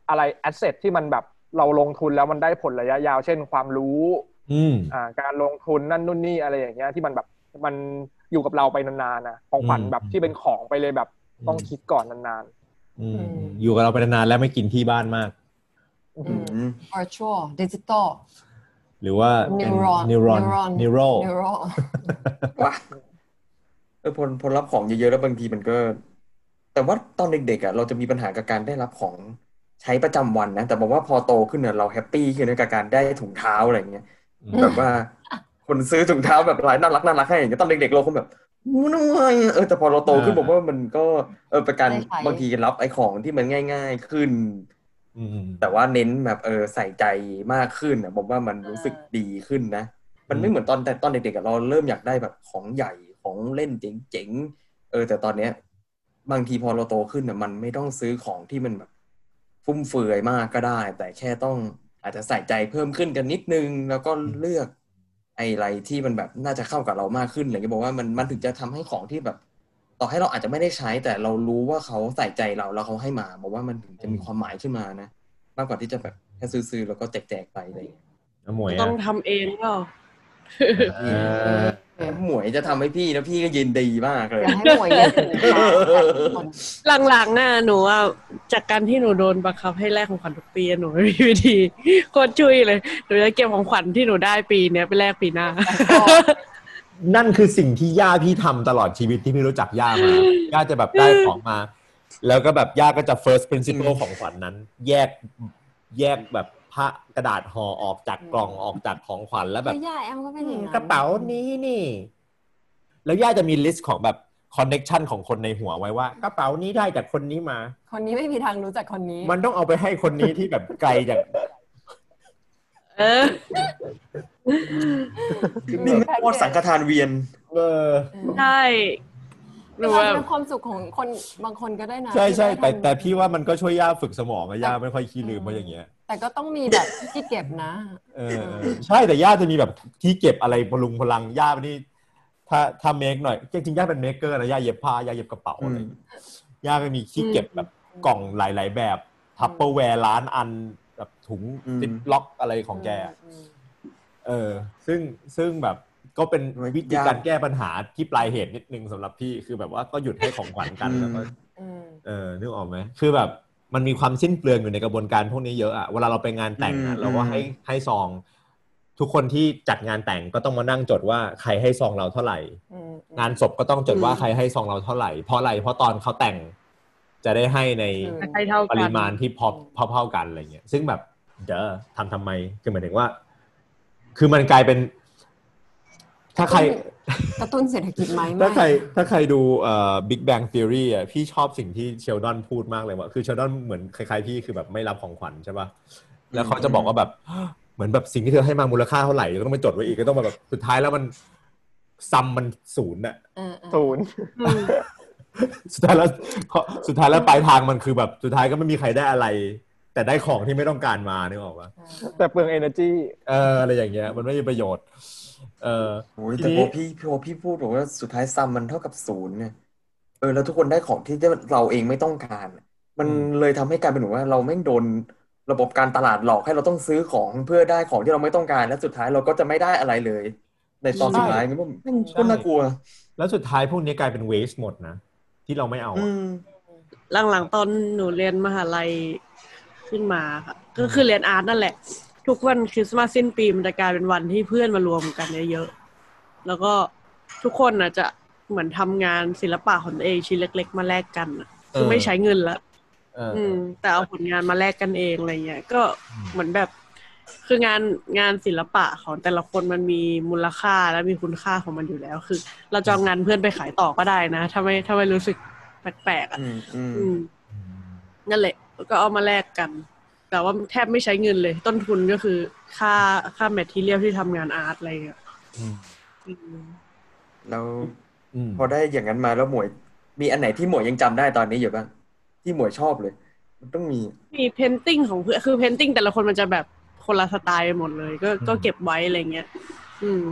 อะไรแอสเซทที่มันแบบเราลงทุนแล้วมันได้ผลระยะยาว เช่นความรู้ อืมอ่า การลงทุนนั่นนู่นนี่อะไรอย่างเงี้ยที่มันแบบ มันอยู่กับเราไปนานๆนะของขวัญอืมแบบที่เป็นของไปเลยแบบต้องคิดก่อนนานอืมอยู่กับเราไปนานๆแล้วไม่กินที่บ้านมากๆอืมอืม virtual digital หรือว่าเป็น neuron neuron neuron neural neural ว่าเออพอพอรับของเยอะๆแล้วบางทีมันก็ แต่ว่าตอนเด็กๆอะเราจะมีปัญหากับการได้รับของใช้ประจำวันนะแต่บอกว่าพอโตขึ้นเนี่ยเราแฮปปี้ขึ้นกับการได้ถุงเท้าอะไรเงี้ยอืมแบบว่า คนซื้อถุงเท้าแบบลายน่ารักน่ารักให้อย่างเงี้ยตอนเด็กๆเราคงแบบอู้น้อยเออแต่พอเราโตขึ้นผมว่ามันก็เออเป็นการได้ใช้บางทีรับไอ้ของที่มันง่าย ๆขึ้นอืมแต่ว่าเน้นแบบเออใส่ใจมากขึ้นอะผมว่ามันรู้สึกดีขึ้นนะ มันไม่เหมือนตอนแต่ตอนเด็กๆอะเราเริ่มอยากได้แบบของใหญ่ของเล่นเจ๋งๆเออ แต่ตอนเนี้ย บางทีพอเราโตขึ้นอะมันไม่ต้องซื้อของที่มันแบบฟุ่มเฟือยมากก็ได้ แต่แค่ต้องอาจจะใส่ใจเพิ่มขึ้นกันนิดนึง แล้วก็เลือก ไอ้อะไรที่มันแบบน่าจะเข้ากับเรามากขึ้นอะไรเงี้ยบอกว่ามันมันถึงจะทำให้ของที่แบบ ต่อให้เราอาจจะไม่ได้ใช้ แต่เรารู้ว่าเขาใส่ใจเราแล้วเขาให้มาบอกว่ามันถึงจะมีความหมายขึ้นมานะ มากกว่าที่จะแบบแค่ซื้อๆแล้วก็แจกๆไปอะไรอย่างเงี้ยอะหมวยต้อะองทำเองเปล่าอ่า หมวยจะทำให้พี่นะพี่ก็ยินดีมากเลยอยากให้หมวยเยอะถึงค่ะทุกคนหลังๆน่ะหนูอะจากการที่หนูโดนบังคับให้แลกของขวัญทุกปีอะหนูไม่มีวิธีโคตรชุยเลยหนูจะเก็บของขวัญที่หนูได้ปีเนี้ยไปแลกปีหน้านั่นคือสิ่งที่ย่าพี่ทำตลอดชีวิตที่พี่รู้จักย่ามาย่าจะแบบได้ของมา แล้วก็แบบย่าก็จะ first principle ของขวัญนั้น แยกแยกแบบ ผ้ากระดาษห่อออกจากกล่องออกจากของขวัญแล้วแบบแล้วย่าแอมก็เป็นอย่างนั้นกระเป๋านี้นี่ แล้วย่าจะมี list ของแบบ connection ของคนในหัวไว้ว่ากระเป๋านี้ได้จากคนนี้มา คนนี้ไม่มีทางรู้จักคนนี้ มันต้องเอาไปให้คนนี้ที่แบบไกลจากเออนี่ไม่โคตรสังฆทานเวียน เออใช่หนูมันแบบเป็นความสุขของคนบางคนก็ได้นะ ใช่ใช่ที่แต่ได้ทำแต่พี่ว่ามันก็ช่วยย่าฝึกสมองอะย่าไม่ค่อยขี้ลืมเพราะอย่างเงี้ย แต่ก็ต้องมีแบบที่เก็บนะเออเออใช่แต่ย่าจะมีแบบที่เก็บอะไรพลุงพลังย่านี่ถ้าถ้าเมคหน่อยจริงๆย่าเป็นเมคเกอร์นะย่าเย็บผ้าย่าเย็บกระเป๋าอะไรอย่างเงี้ยย่าก็มีที่เก็บแบบกล่องหลาย ๆ แบบทัพเปอร์แวร์ล้านอันแบบถุงอืมติดล็อกอะไรของแกอะอืมเออ ซึ่งซึ่งแบบก็เป็นไว้วิธียากการแก้ปัญหาที่ปลายเหตุนิดนึงสำหรับพี่คือแบบว่าก็หยุดให้ของขวัญกันอืมแล้วก็อืมเออนึกออกไหมคือแบบ มันมีความสิ้นเปลืองอยู่ในกระบวนการพวกนี้เยอะอะเวลาเราไปงานแต่งอะอืมเราก็ให้ให้ซอง ทุกคนที่จัดงานแต่งก็ต้องมานั่งจดว่าใครให้ซองเราเท่าไหร่อืมงานศพก็ต้องจดว่าอืมใครให้ซองเราเท่าไหร่เพราะอะไรเพราะตอนเขาแต่งจะได้ให้ในใครเท่าปกันริมาณที่พอพอเท่ากันอะไรเงี้ยซึ่งแบบเดอทำทำไมคือหมายถึงว่า คือมันกลายเป็น ถ้าใครกระตุ้นเศรษฐกิจไหมถ้าใครไม่ถ้าใครดูเอ่อ Big Bang Theory อะพี่ชอบสิ่งที่เชลดอนพูดมากเลยว่าคือเชลดอนเหมือนคล้ายๆพี่คือแบบไม่รับของขวัญใช่ป่ะแล้วเขาจะบอกว่าแบบเหมือนแบบสิ่งที่เธอให้มามูลค่าเท่าไหร่ก็ต้องไปจดไว้อีกก็ต้องแบบสุดท้ายแล้วมันซัมมันศูนย์อะเออเออศูนย์อืมสุดท้ายแล้วสุดท้ายแล้วปลายทางมันคือแบบสุดท้ายก็ไม่มีใครได้อะไร แต่ได้ของที่ไม่ต้องการมานึกออกปะแต่เปลือง energy เอออะไรอย่างเงี้ย มันไม่มีประโยชน์ เออโอ้ยทีแต่นี้พอพี่พอพี่พูดบอกว่าสุดท้ายซัมมันเท่ากับศูนย์เนี่ยเออแล้วทุกคนได้ของที่เราเองไม่ต้องการ มันเลยทำให้กลายเป็นว่า เราแม่งโดนระบบการตลาดหลอกให้เราต้องซื้อของเพื่อได้ของที่เราไม่ต้องการ และสุดท้ายเราก็จะไม่ได้อะไรเลย ในตอนสุดท้ายมันก็แม่งก็น่ากลัว แล้วสุดท้ายพวกนี้กลายเป็นเวสหมดนะที่เราไม่เอาอือะมหลังๆตอนหนูเรียนมหาลัยขึ้นมาค่ะก็คือเรียนอาร์ตนั่นแหละ ทุกวันคริสต์มาสสิ้นปีมันจะกลายเป็นวันที่เพื่อนมารวมกันเยอะๆแล้วก็ทุกคนน่ะจะเหมือนทำงานศิลปะของตัวเองชิ้นเล็ก ๆ มาแลกกันน่ะคือไม่ใช้เงินละเอออืม แต่เอาผลงานมาแลกกันเองอะไรเงี้ยก็เหมือนแบบคืองานงานศิลปะของแต่ละคนมันมีมูลค่าและมีคุณค่าของมันอยู่แล้ว คือ เราจะเอางานเพื่อนไปขายต่อก็ได้นะถ้าไม่ถ้าไม่รู้สึกแปลกๆอะอืมอืมอืมนั่นแหละแล้วก็เอามาแลกกัน แต่ว่าแทบไม่ใช้เงินเลย ต้นทุนก็คือค่าค่าแมททีเรียลที่ทำงานอาร์ตอะไรเงี้ยอืมอืมแล้วอืมพอได้อย่างนั้นมาแล้วหมวย มีอันไหนที่หมวยยังจำได้ตอนนี้อยู่บ้างที่หมวยชอบเลย มันต้องมี มี painting ของเพื่อนคือ painting แต่ละคนมันจะแบบคนละสไตล์ไปหมดเลย ก็ก็เก็บไว้อะไรเงี้ย อืม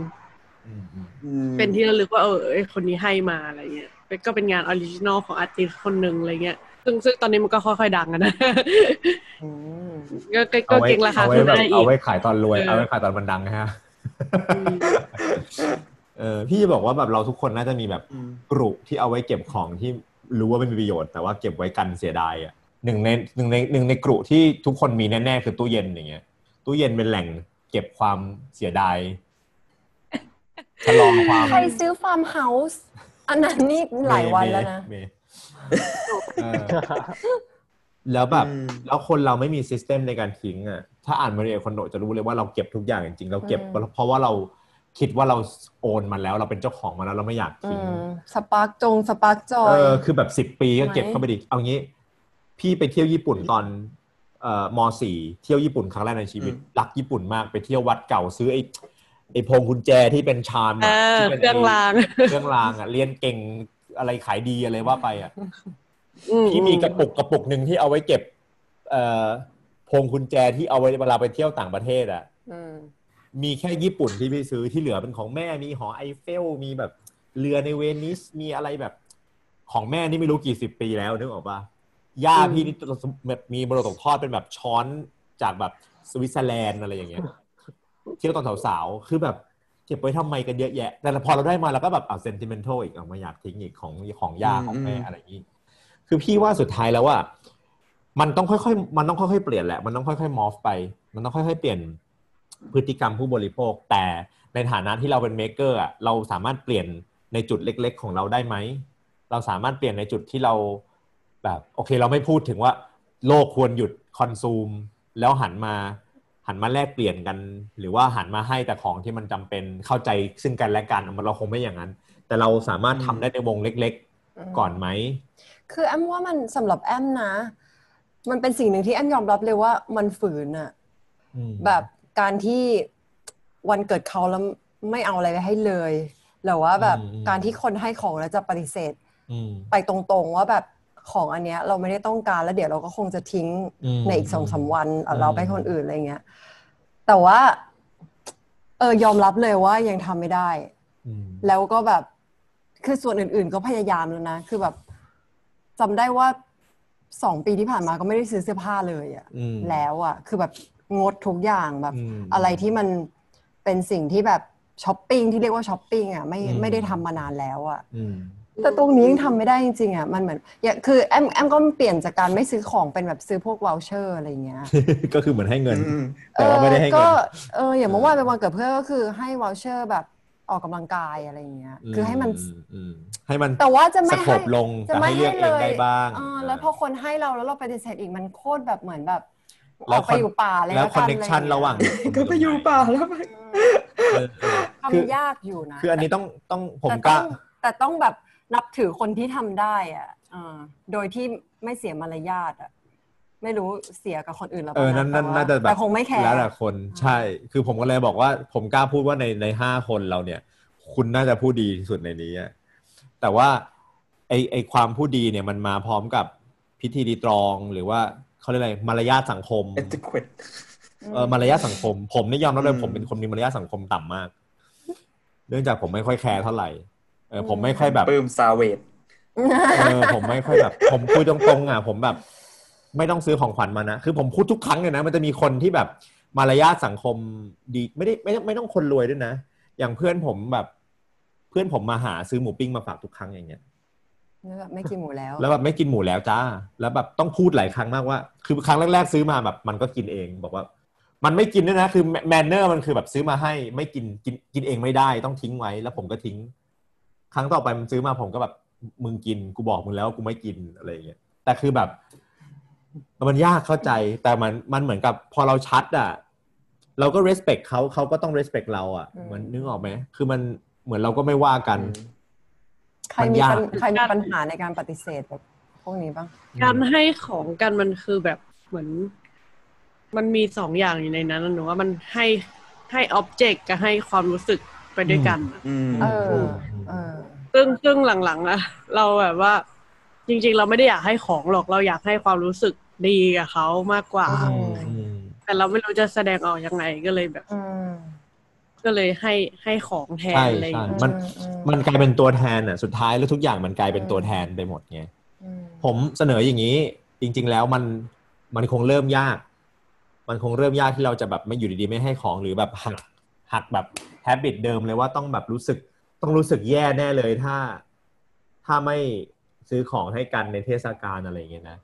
อืมอืมอืมเป็นที่ระลึกว่าเออเอ้ยคนนี้ให้มาอะไรเงี้ยเป็นก็เป็นงาน original ของ artist คนหนึ่งอะไรเงี้ย ซึ่งซึ่งตอนนี้มันก็ค่อยๆดังอะนะอืมก็ก็ก็เก็งราคาเอาไว้ขึ้นแบบได้อีเอากไว้ขายตอนรวยเออเอาไว้ขายตอนมันดังนะฮะอืมเออพี่จะบอกว่าแบบเราทุกคนน่าจะมีแบบอืมกรุที่เอาไว้เก็บของที่รู้ว่าไม่มีประโยชน์ แต่ว่าเก็บไว้กันเสียดายอะหนึ่งในหนึ่งในหนึ่งในกรุที่ทุกคนมีแน่ๆคือตู้เย็นอย่างเงี้ย ตู้เย็นเป็นแหล่งเก็บความเสียดายชะลอความใครซื้อฟาร์มเฮาส์อันนั้นนี่หลายวันแล้วนะเมย์เออ แล้วแบบอืมแล้วคนเราไม่มี system ในการทิ้งอะถ้าอ่าน Marie Kondo จะรู้เลยว่าเราเก็บทุกอย่างจริงๆเราเก็บอืมเพราะว่าเราคิดว่าเราโอนมันแล้วเราเป็นเจ้าของมันแล้วเราไม่อยากอืทิ้งมสปาร์กจงสปาร์กจอเอยอคือแบบสิบปีก็เก็บไหมเข้าไปดิเอางี้ พี่ไปเที่ยวญี่ปุ่นตอนเอ่อมสี่เที่ยวญี่ปุ่นครั้งแรกในชีวิตอืมรักญี่ปุ่นมากไปเที่ยววัดเก่าซื้อไอ้ไอ้พวงกุญแจที่เป็นชามเออะอที่ป็นเครื่องรางไเครื่องรางอะเรียนเก่ง อะไรขายดีอะไรว่าไปอะอืพี่มีกระปุกกระปุกหนึ่งที่เอาไว้เก็บ เอ่อพวงกุญแจที่เอาไว้เวลาไปเที่ยวต่างประเทศอะอืมมีแค่ญี่ปุ่นที่พี่ซื้อที่เหลือเป็นของแม่มีหอไอเฟลมีแบบเรือในเวนิสมีอะไรแบบ ของแม่นี่ไม่รู้กี่สิบปีแล้วนึกออกปะย่าพี่นี่แบบมีมรดกทอดเป็นแบบช้อนจากแบบสวิตเซอร์แลนด์อะไรอย่างเงี้ยเที่ยวตอนสาวๆคือแบบ เก็บไว้ทำไมกันเยอะแยะ แต่พอเราได้มาเราก็แบบเอา sentimental อีกเออไม่อยากทิ้งอีกของของย่าของแม่อะไรอย่างนี้ คือพี่ว่าสุดท้ายแล้วว่า มันต้องค่อยๆ มันต้องค่อยๆเปลี่ยนแหละ มันต้องค่อยๆ move ไป มันต้องค่อยๆเปลี่ยนพฤติกรรมผู้บริโภค แต่ในฐานะที่เราเป็น maker อะเราสามารถเปลี่ยนในจุดเล็ก ๆ ของเราได้ไหม เราสามารถเปลี่ยนในจุดที่เราแบบ โอเค เราไม่พูดถึงว่า โลกควรหยุด consume แล้วหันมา หันมาแลกเปลี่ยนกัน หรือว่าหันมาให้แต่ของที่มันจำเป็นเข้าใจซึ่งกันและกันเราคงไม่อย่างนั้น แต่เราสามารถทำได้ในวงเล็กๆก่อนไหม คือแอมว่ามันสำหรับแอมนะ มันเป็นสิ่งหนึ่งที่แอมยอมรับเลยว่ามันฝืนอะอืมแบบการที่วันเกิดเขาแล้วไม่เอาอะไรไปให้เลยหรือว่าแบบอืมอืมการที่คนให้ของแล้วจะปฏิเสธอืมไปตรงๆว่าแบบ ของอันเนี้ยเราไม่ได้ต้องการแล้วเดี๋ยวเราก็คงจะทิ้งอืมในอีกสองสามวันเอาอืมเราไปให้คนอื่นอะไรเงี้ย แต่ว่า เออยอมรับเลยว่ายังทำไม่ได้อืมแล้วก็แบบคือส่วนอื่น ๆ ก็พยายามแล้วนะคือแบบจำได้ว่าสองปีที่ผ่านมาก็ไม่ได้ซื้อเสื้อผ้าเลยอะอืมแล้วอะคือแบบงดทุกอย่างแบบอืมอะไรที่มันเป็นสิ่งที่แบบช้อปปิ้งที่เรียกว่าช้อปปิ้งอะไม่อืมไม่ได้ทำมานานแล้วอะอืม แต่ตรงนี้ยังทำไม่ได้จริงๆอะมันเหมือนอย่างคือแอมแอมก็เปลี่ยนจากการไม่ซื้อของเป็นแบบซื้อพวก voucher อะไรเงี้ยก็คือเหมือนให้เงินอืมแต่ว่าไม่ได้ให้เอเงิอนก็เอออย่างเมื่อวานเป็นวันเกิดเพื่อนก็คือให้วอลเชอร์แบบออกกำลังกายอะไรเงี้ย คือให้มันอืมให้มันแต่ว่าจะไม่สโคให้ปลงจะแต่ไม่ให้เลือกเองได้บ้างเออแล้วพอคนให้เราแล้วเราปฏิเสธอีกมันโคตรแบบเหมือนแบบอแล้อวกไปอยู่ป่าเลยแล้วกัคอนเนคชันอไเงี้ยระหว่างก็ไปอยู่ป่าแล้วไปเออเออคือทำยากอยู่นะคืออันนี้ต้องต้องผมแต่กต้ล้าองแต่ต้องแบบ นับถือคนที่ทำได้อะเออโดยที่ไม่เสียมารยาทอะไม่รู้เสียกับคนอื่นหรือเอเปอล่านั่นนั่นแต่ว่น่าจะแบบแต่คงไม่แคร์แล้วแต่คนใช่ คือผมก็เลยบอกว่า ผมกล้าพูดว่าในในห้าคนเราเนี่ย คุณน่าจะพูดดีที่สุดในนี้อะแต่ว่าไอไอความพูดดีเนี่ยมันมาพร้อมกับพิธีรีตรองหรือว่าเขาเรียกอะไรมารยาทสังคมเอติควิดเออมารยาทสังคม ผมนี่ยอมรับเลอืยมผมเป็นคนมีมารยาทสังคมต่ำมาก เนื่องจากผมไม่ค่อยแคร์เท่าไหร่เออผมไม่ค่อยแบบปื้มซาเวดเออผมไม่ค่อยแบบ ผมคุยตรงๆอะผมแบบ ไม่ต้องซื้อของขวัญมานะคือผมพูดทุกครั้งเลยนะ มันจะมีคนที่แบบมารยาทสังคมดีไม่ได้ไม่ไม่ต้องคนรวยด้วยนะ อย่างเพื่อนผมแบบ เพื่อนผมมาหาซื้อหมูปิ้งมาฝากทุกครั้งอย่างเงี้ยแล้วแบบไม่กินหมูแล้ว แล้วแบบไม่กินหมูแล้วจ้า แล้วแบบต้องพูดหลายครั้งมากว่า คือครั้งแรกๆซื้อมาแบบ มันก็กินเองบอกว่า มันไม่กินด้วยนะ คือแมนเนอร์มันคือแบบซื้อมาให้ ไม่กินกินกินเองไม่ได้ต้องทิ้งไว้ แล้วผมก็ทิ้ง ครั้งต่อไปมันซื้อมาผมก็แบบมึงกินกูบอกมึงแล้วว่ากูไม่กินอะไรอย่างเงี้ยแต่คือแบบ มันยากเข้าใจแต่มันมันเหมือนกับพอเราชัดอะเราก็ respect เขาเขาก็ต้อง respect เราอะอืมเหมือนนึกออกไหมคือมันเหมือนเราก็ไม่ว่ากัน ใครมีมันยากปัญใครมีปัญหาในการปฏิเสธแบบพวกนี้บ้างการให้ของกันมันคือแบบเหมือน มันมีสองอย่างอยู่ในนั้นนะหนูว่ามันให้ให้อ็อบเจกต์กับให้ความรู้สึก ไปด้วยกันอะอืมเออเออซึ่งซึ่งหลังๆอะเราแบบว่า จริง ๆ เราไม่ได้อยากให้ของหรอกเราอยากให้ความรู้สึกดีกับเขามากกว่าอืมอืมแต่เราไม่รู้จะแสดงออกยังไงก็เลยแบบอืมก็เลยให้ให้ของแทนใช่อะไรอย่างใช่เงี้ยมันอืมันกลายเป็นตัวแทนอะสุดท้ายแล้วทุกอย่างมันกลายเป็นตัวแทนไปหมดไงอืมผมเสนออย่างนี้ จริง ๆ แล้วมันมันคงเริ่มยาก มันคงเริ่มยากที่เราจะแบบไม่อยู่ดีๆไม่ให้ของหรือแบบหักหักแบบ แฮบิตเดิมเลยว่าต้องแบบรู้สึกต้องรู้สึกแย่แน่เลยถ้า ถ้าไม่ซื้อของให้กันในเทศกาลอะไรอย่างเงี้ยนะ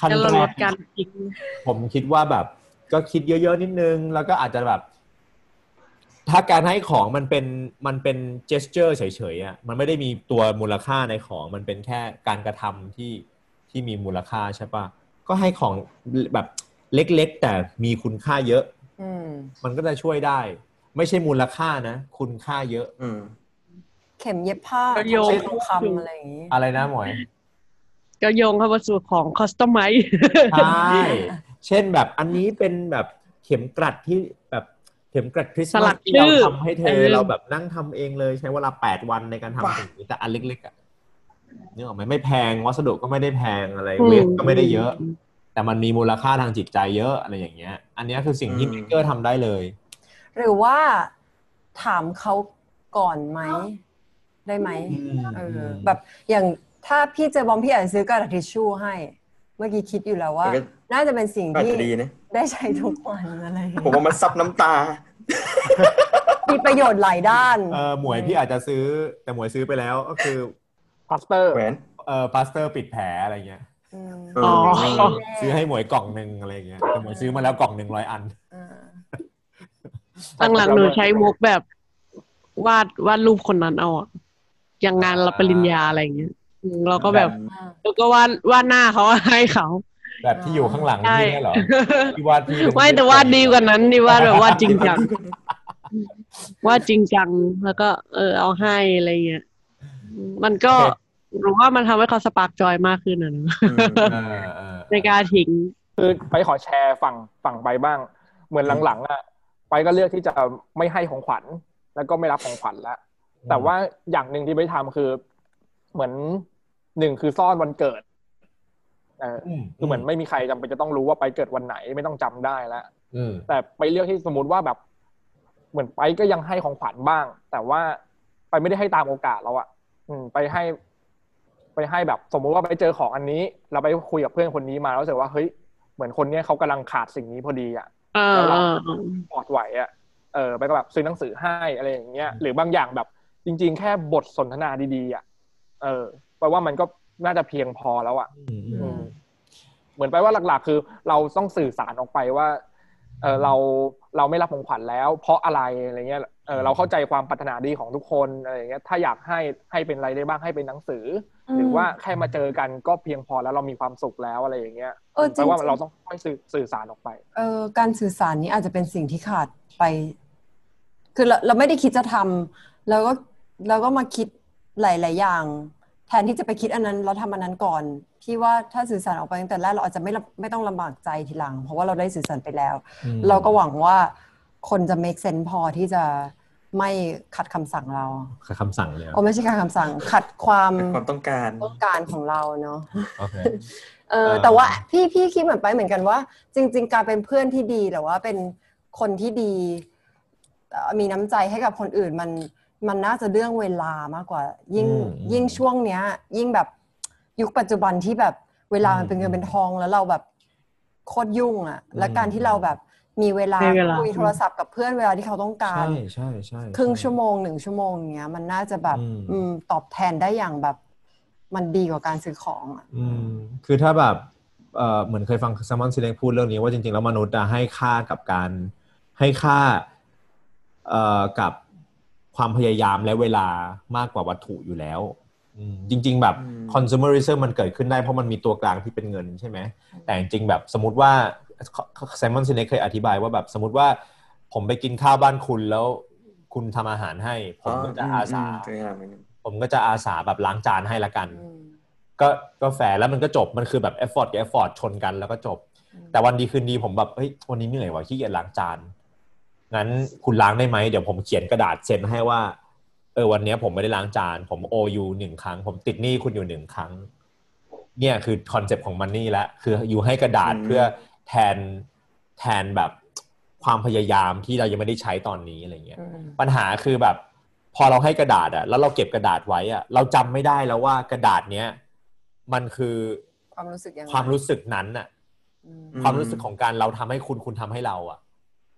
ขั้นแล้วเราแรลกดการทิ้งผมคิดว่าแบบ ก็คิดเยอะๆนิดนึง แล้วก็อาจจะแบบ ถ้าการให้ของมันเป็นมันเป็น gesture เฉยๆอะมันไม่ได้มีตัวมูลค่าในของมันเป็นแค่การกระทำที่ที่มีมูลค่าใช่ปะก็ให้ของแบบเล็กๆ แต่มีคุณค่าเยอะอืมมันก็จะช่วยได้ ไม่ใช่มูลค่านะ คุณค่าเยอะ อืมเข็มเย็บผ้าก็โยงทองคำอะไรอย่างนี้ อะไรนะหมวย ก็โยงเข้ามาสู่ของคอสตอมไมใช่ เช่นแบบอันนี้เป็นแบบเข็มกลัดที่แบบเข็มกลัดคริสต์สลัมาสกที่เราชื่อทำให้เธเอออเราแบบนั่งทำเองเลยใช้เวลาแปดวันในการทำสิ่งนี้แต่อันเล็กๆอะนึกออกไหมไม่แพงวัสดุก็ไม่ได้แพงอะไร waste ก็ไม่ได้เยอะ แต่มันมีมูลค่าทางจิตใจเยอะอะไรอย่างเงี้ย อันเนี้ยคือสิ่งที่อืม maker ทำได้เลย หรือว่าถามเขาก่อนไหม ได้ไหมเออแบบอย่างถ้าพี่เจอบอมพี่อาจจะซื้อกระดาษทิชชู่ให้ เมื่อกี้คิดอยู่แล้วว่าแต่ก็น่าจะเป็นสิ่งอาจที่จะดีนะได้ใช้ทุกวันอะไรอย่างผมเงี้ยว่ามันซับน้ำตามีประโยชน์หลายด้านเออหมวยพี่อาจจะซื้อ แต่หมวยซื้อไปแล้วก็คือพาสเตอร์แหวนเออพลาสเตอร์ปิดแผลอะไรเงี้ยมเอออ๋อซื้อให้หมวยกล่องหนึ่งอะไรเงี้ยแต่หมวยซื้อมาแล้วกล่องหนึ่งร้อยอัน เออหลังๆหนูใช้มุกแบบวาดวาดรูปคนนั้นเอาอะอย่างงานรับปริญญาอะไรอย่างเงี้ยอืมเราก็แบบแล้วก็วาดวาดหน้าเขาให้เขา แบบที่อยู่ข้างหลังใช่พี่เนี่ยเหรอที่วาดพี่เป็นไม่แต่วาดดีกว่านั้นดีวาดแบบวาดจริงจังวาดจริงจังแล้วก็ เออเอาให้อะไรเงี้ยมันก็รู้ว่ามันทำให้เขาสปาร์กจอยมากขึ้นอะนะเออเออในการทิ้งคือไปขอแชร์ฝั่งฝั่งไปบ้าง เหมือนหลังๆอะ ไปก็เลือกที่จะไม่ให้ของขวัญ แล้วก็ไม่รับของขวัญแล้วแต่ว่าอย่างหนึ่งที่ไปทำคือ เหมือนหนึ่งคือซ่อนวันเกิดเอออืมคือเหมือนไม่มีใครจำเป็นจะต้องรู้ว่าไปเกิดวันไหนไม่ต้องจำได้แล้วอืมแต่ไปเลือกที่สมมติว่าแบบ เหมือนไปก็ยังให้ของขวัญบ้าง แต่ว่าไปไม่ได้ให้ตามโอกาสเราอะอืม ไปให้ ไปให้แบบ สมมุติว่าไปเจอของอันนี้ เราไปคุยกับเพื่อนคนนี้มาแล้วรู้สึกว่าเฮ้ยเหมือนคนเนี้ยเขากำลังขาดสิ่งนี้พอดีอะ เออเออเออพอดไหวอะเออไปก็แบบซื้อหนังสือให้อะไรอย่างเงี้ยหรือบางอย่างแบบ จริง ๆ แค่บทสนทนาดีๆอะเออแปลว่ามันก็น่าจะเพียงพอแล้วอะอืมอืมอืมเหมือนไปว่าหลัก ๆ คือ เราต้องสื่อสารออกไปว่า เออเราเราไม่รับของขวัญแล้ว เพราะอะไรอะไรเงี้ย เออเราเข้าใจความปรารถนาดีของทุกคนอะไรอย่างเงี้ยถ้าอยากให้ให้เป็นอะไรได้บ้างให้เป็นหนังสืออมหรือว่าแค่มาเจอกันก็เพียงพอแล้วเรามีความสุขแล้วอะไรอย่างเงี้ยเออจริแปลงว่าๆเราต้องค่อยสื่อสื่อสารออกไปเออการสื่อสารนี้อาจจะเป็นสิ่งที่ขาดไป คือเราเราไม่ได้คิดจะทำแล้วก็แล้วก็มาคิดหลาย ๆ อย่าง แทนที่จะไปคิดอันนั้นเราทำอันนั้นก่อนพี่ว่าถ้าสื่อสารออกไปตั้งแต่แรกเราอาจจะไม่ลำไม่ต้องลำบากใจทีหลัง เพราะว่าเราได้สื่อสารไปแล้วอืมเราก็หวังว่าคนจะ make sense พอที่จะ ไม่ขัดคำสั่งเราคือคำสั่งเลยอะโอ้ไม่ใช่การคำสั่ง ขัดความเป็นความต้องการต้องการของเราเนาะโอเคเออเออแต่ว่าพี่พี่คิดเหมือนไปเหมือนกันว่า จริง ๆ การเป็นเพื่อนที่ดีหรือว่าเป็นคนที่ดีเอ่อมีน้ำใจให้กับคนอื่นมันมันน่าจะเรื่องเวลามากกว่า ยิ่งอืมยิ่งช่วงเนี้ย ยิ่งแบบยุคปัจจุบันที่แบบเวลามันเป็นเงินเป็นทองแล้วเราแบบโคตรยุ่งอะ่ะ และการที่เราแบบ มีเวลามีเวลาคุยโทรศัพท์กับเพื่อนเวลาที่เขาต้องการ ใช่ใช่ใช่ครึ่งใช่ชั่วโมงหนึ่งชั่วโมงอย่างเงี้ย มันน่าจะแบบอืมอืมตอบแทนได้อย่างแบบ มันดีกว่าการซื้อของอะอืมคือถ้าแบบเอ่อเหมือนเคยฟังแซมมอนซิเลงพูดเรื่องนี้ว่าจริงๆ แล้วมนุษย์อะให้ค่ากับการให้ค่าเอ่อกับความพยายามและเวลามากกว่าวัตถุอยู่แล้วอืมจริง ๆ แบบอืม consumerism มันเกิดขึ้นได้เพราะมันมีตัวกลางที่เป็นเงินใช่ไหมแต่จริงๆแบบสมมติว่า Simon Sinek เคยอธิบายว่าแบบสมมติว่า ผมไปกินข้าวบ้านคุณแล้วคุณทำอาหารให้ ผมก็จะอาสาตัวอย่างหนึ่งผมก็จะอาสาแบบล้างจานให้ละกัน ก็ก็แฟร์แล้วมันก็จบมันคือแบบ effort กับ effort ชนกันแล้วก็จบ แต่วันดีคืนดีผมแบบเฮ้ยวันนี้เหนื่อยว่ะขี้เกียจล้างจานงั้นคุณล้างได้ไหมเดี๋ยวผมเขียนกระดาษเซ็นให้ว่าเออวันเนี้ยผมไม่ได้ล้างจาน ผม owe you หนึ่งครั้ง ผมติดหนี้คุณอยู่หนึ่งครั้ง เนี่ยคือ concept ของมันนี่ละคืออยู่ให้กระดาษอืมเพื่อ แทนแทนแบบความพยายามที่เรายังไม่ได้ใช้ตอนนี้อะไรเงี้ยปัญหาคือแบบ พอเราให้กระดาษอะแล้วเราเก็บกระดาษไว้อะเราจำไม่ได้แล้วว่ากระดาษเนี้ยมันคือความรู้สึกยังไงความรู้สึกนั้นอะอืมอืมความรู้สึกของการเราทำให้คุณคุณทำให้เราอะ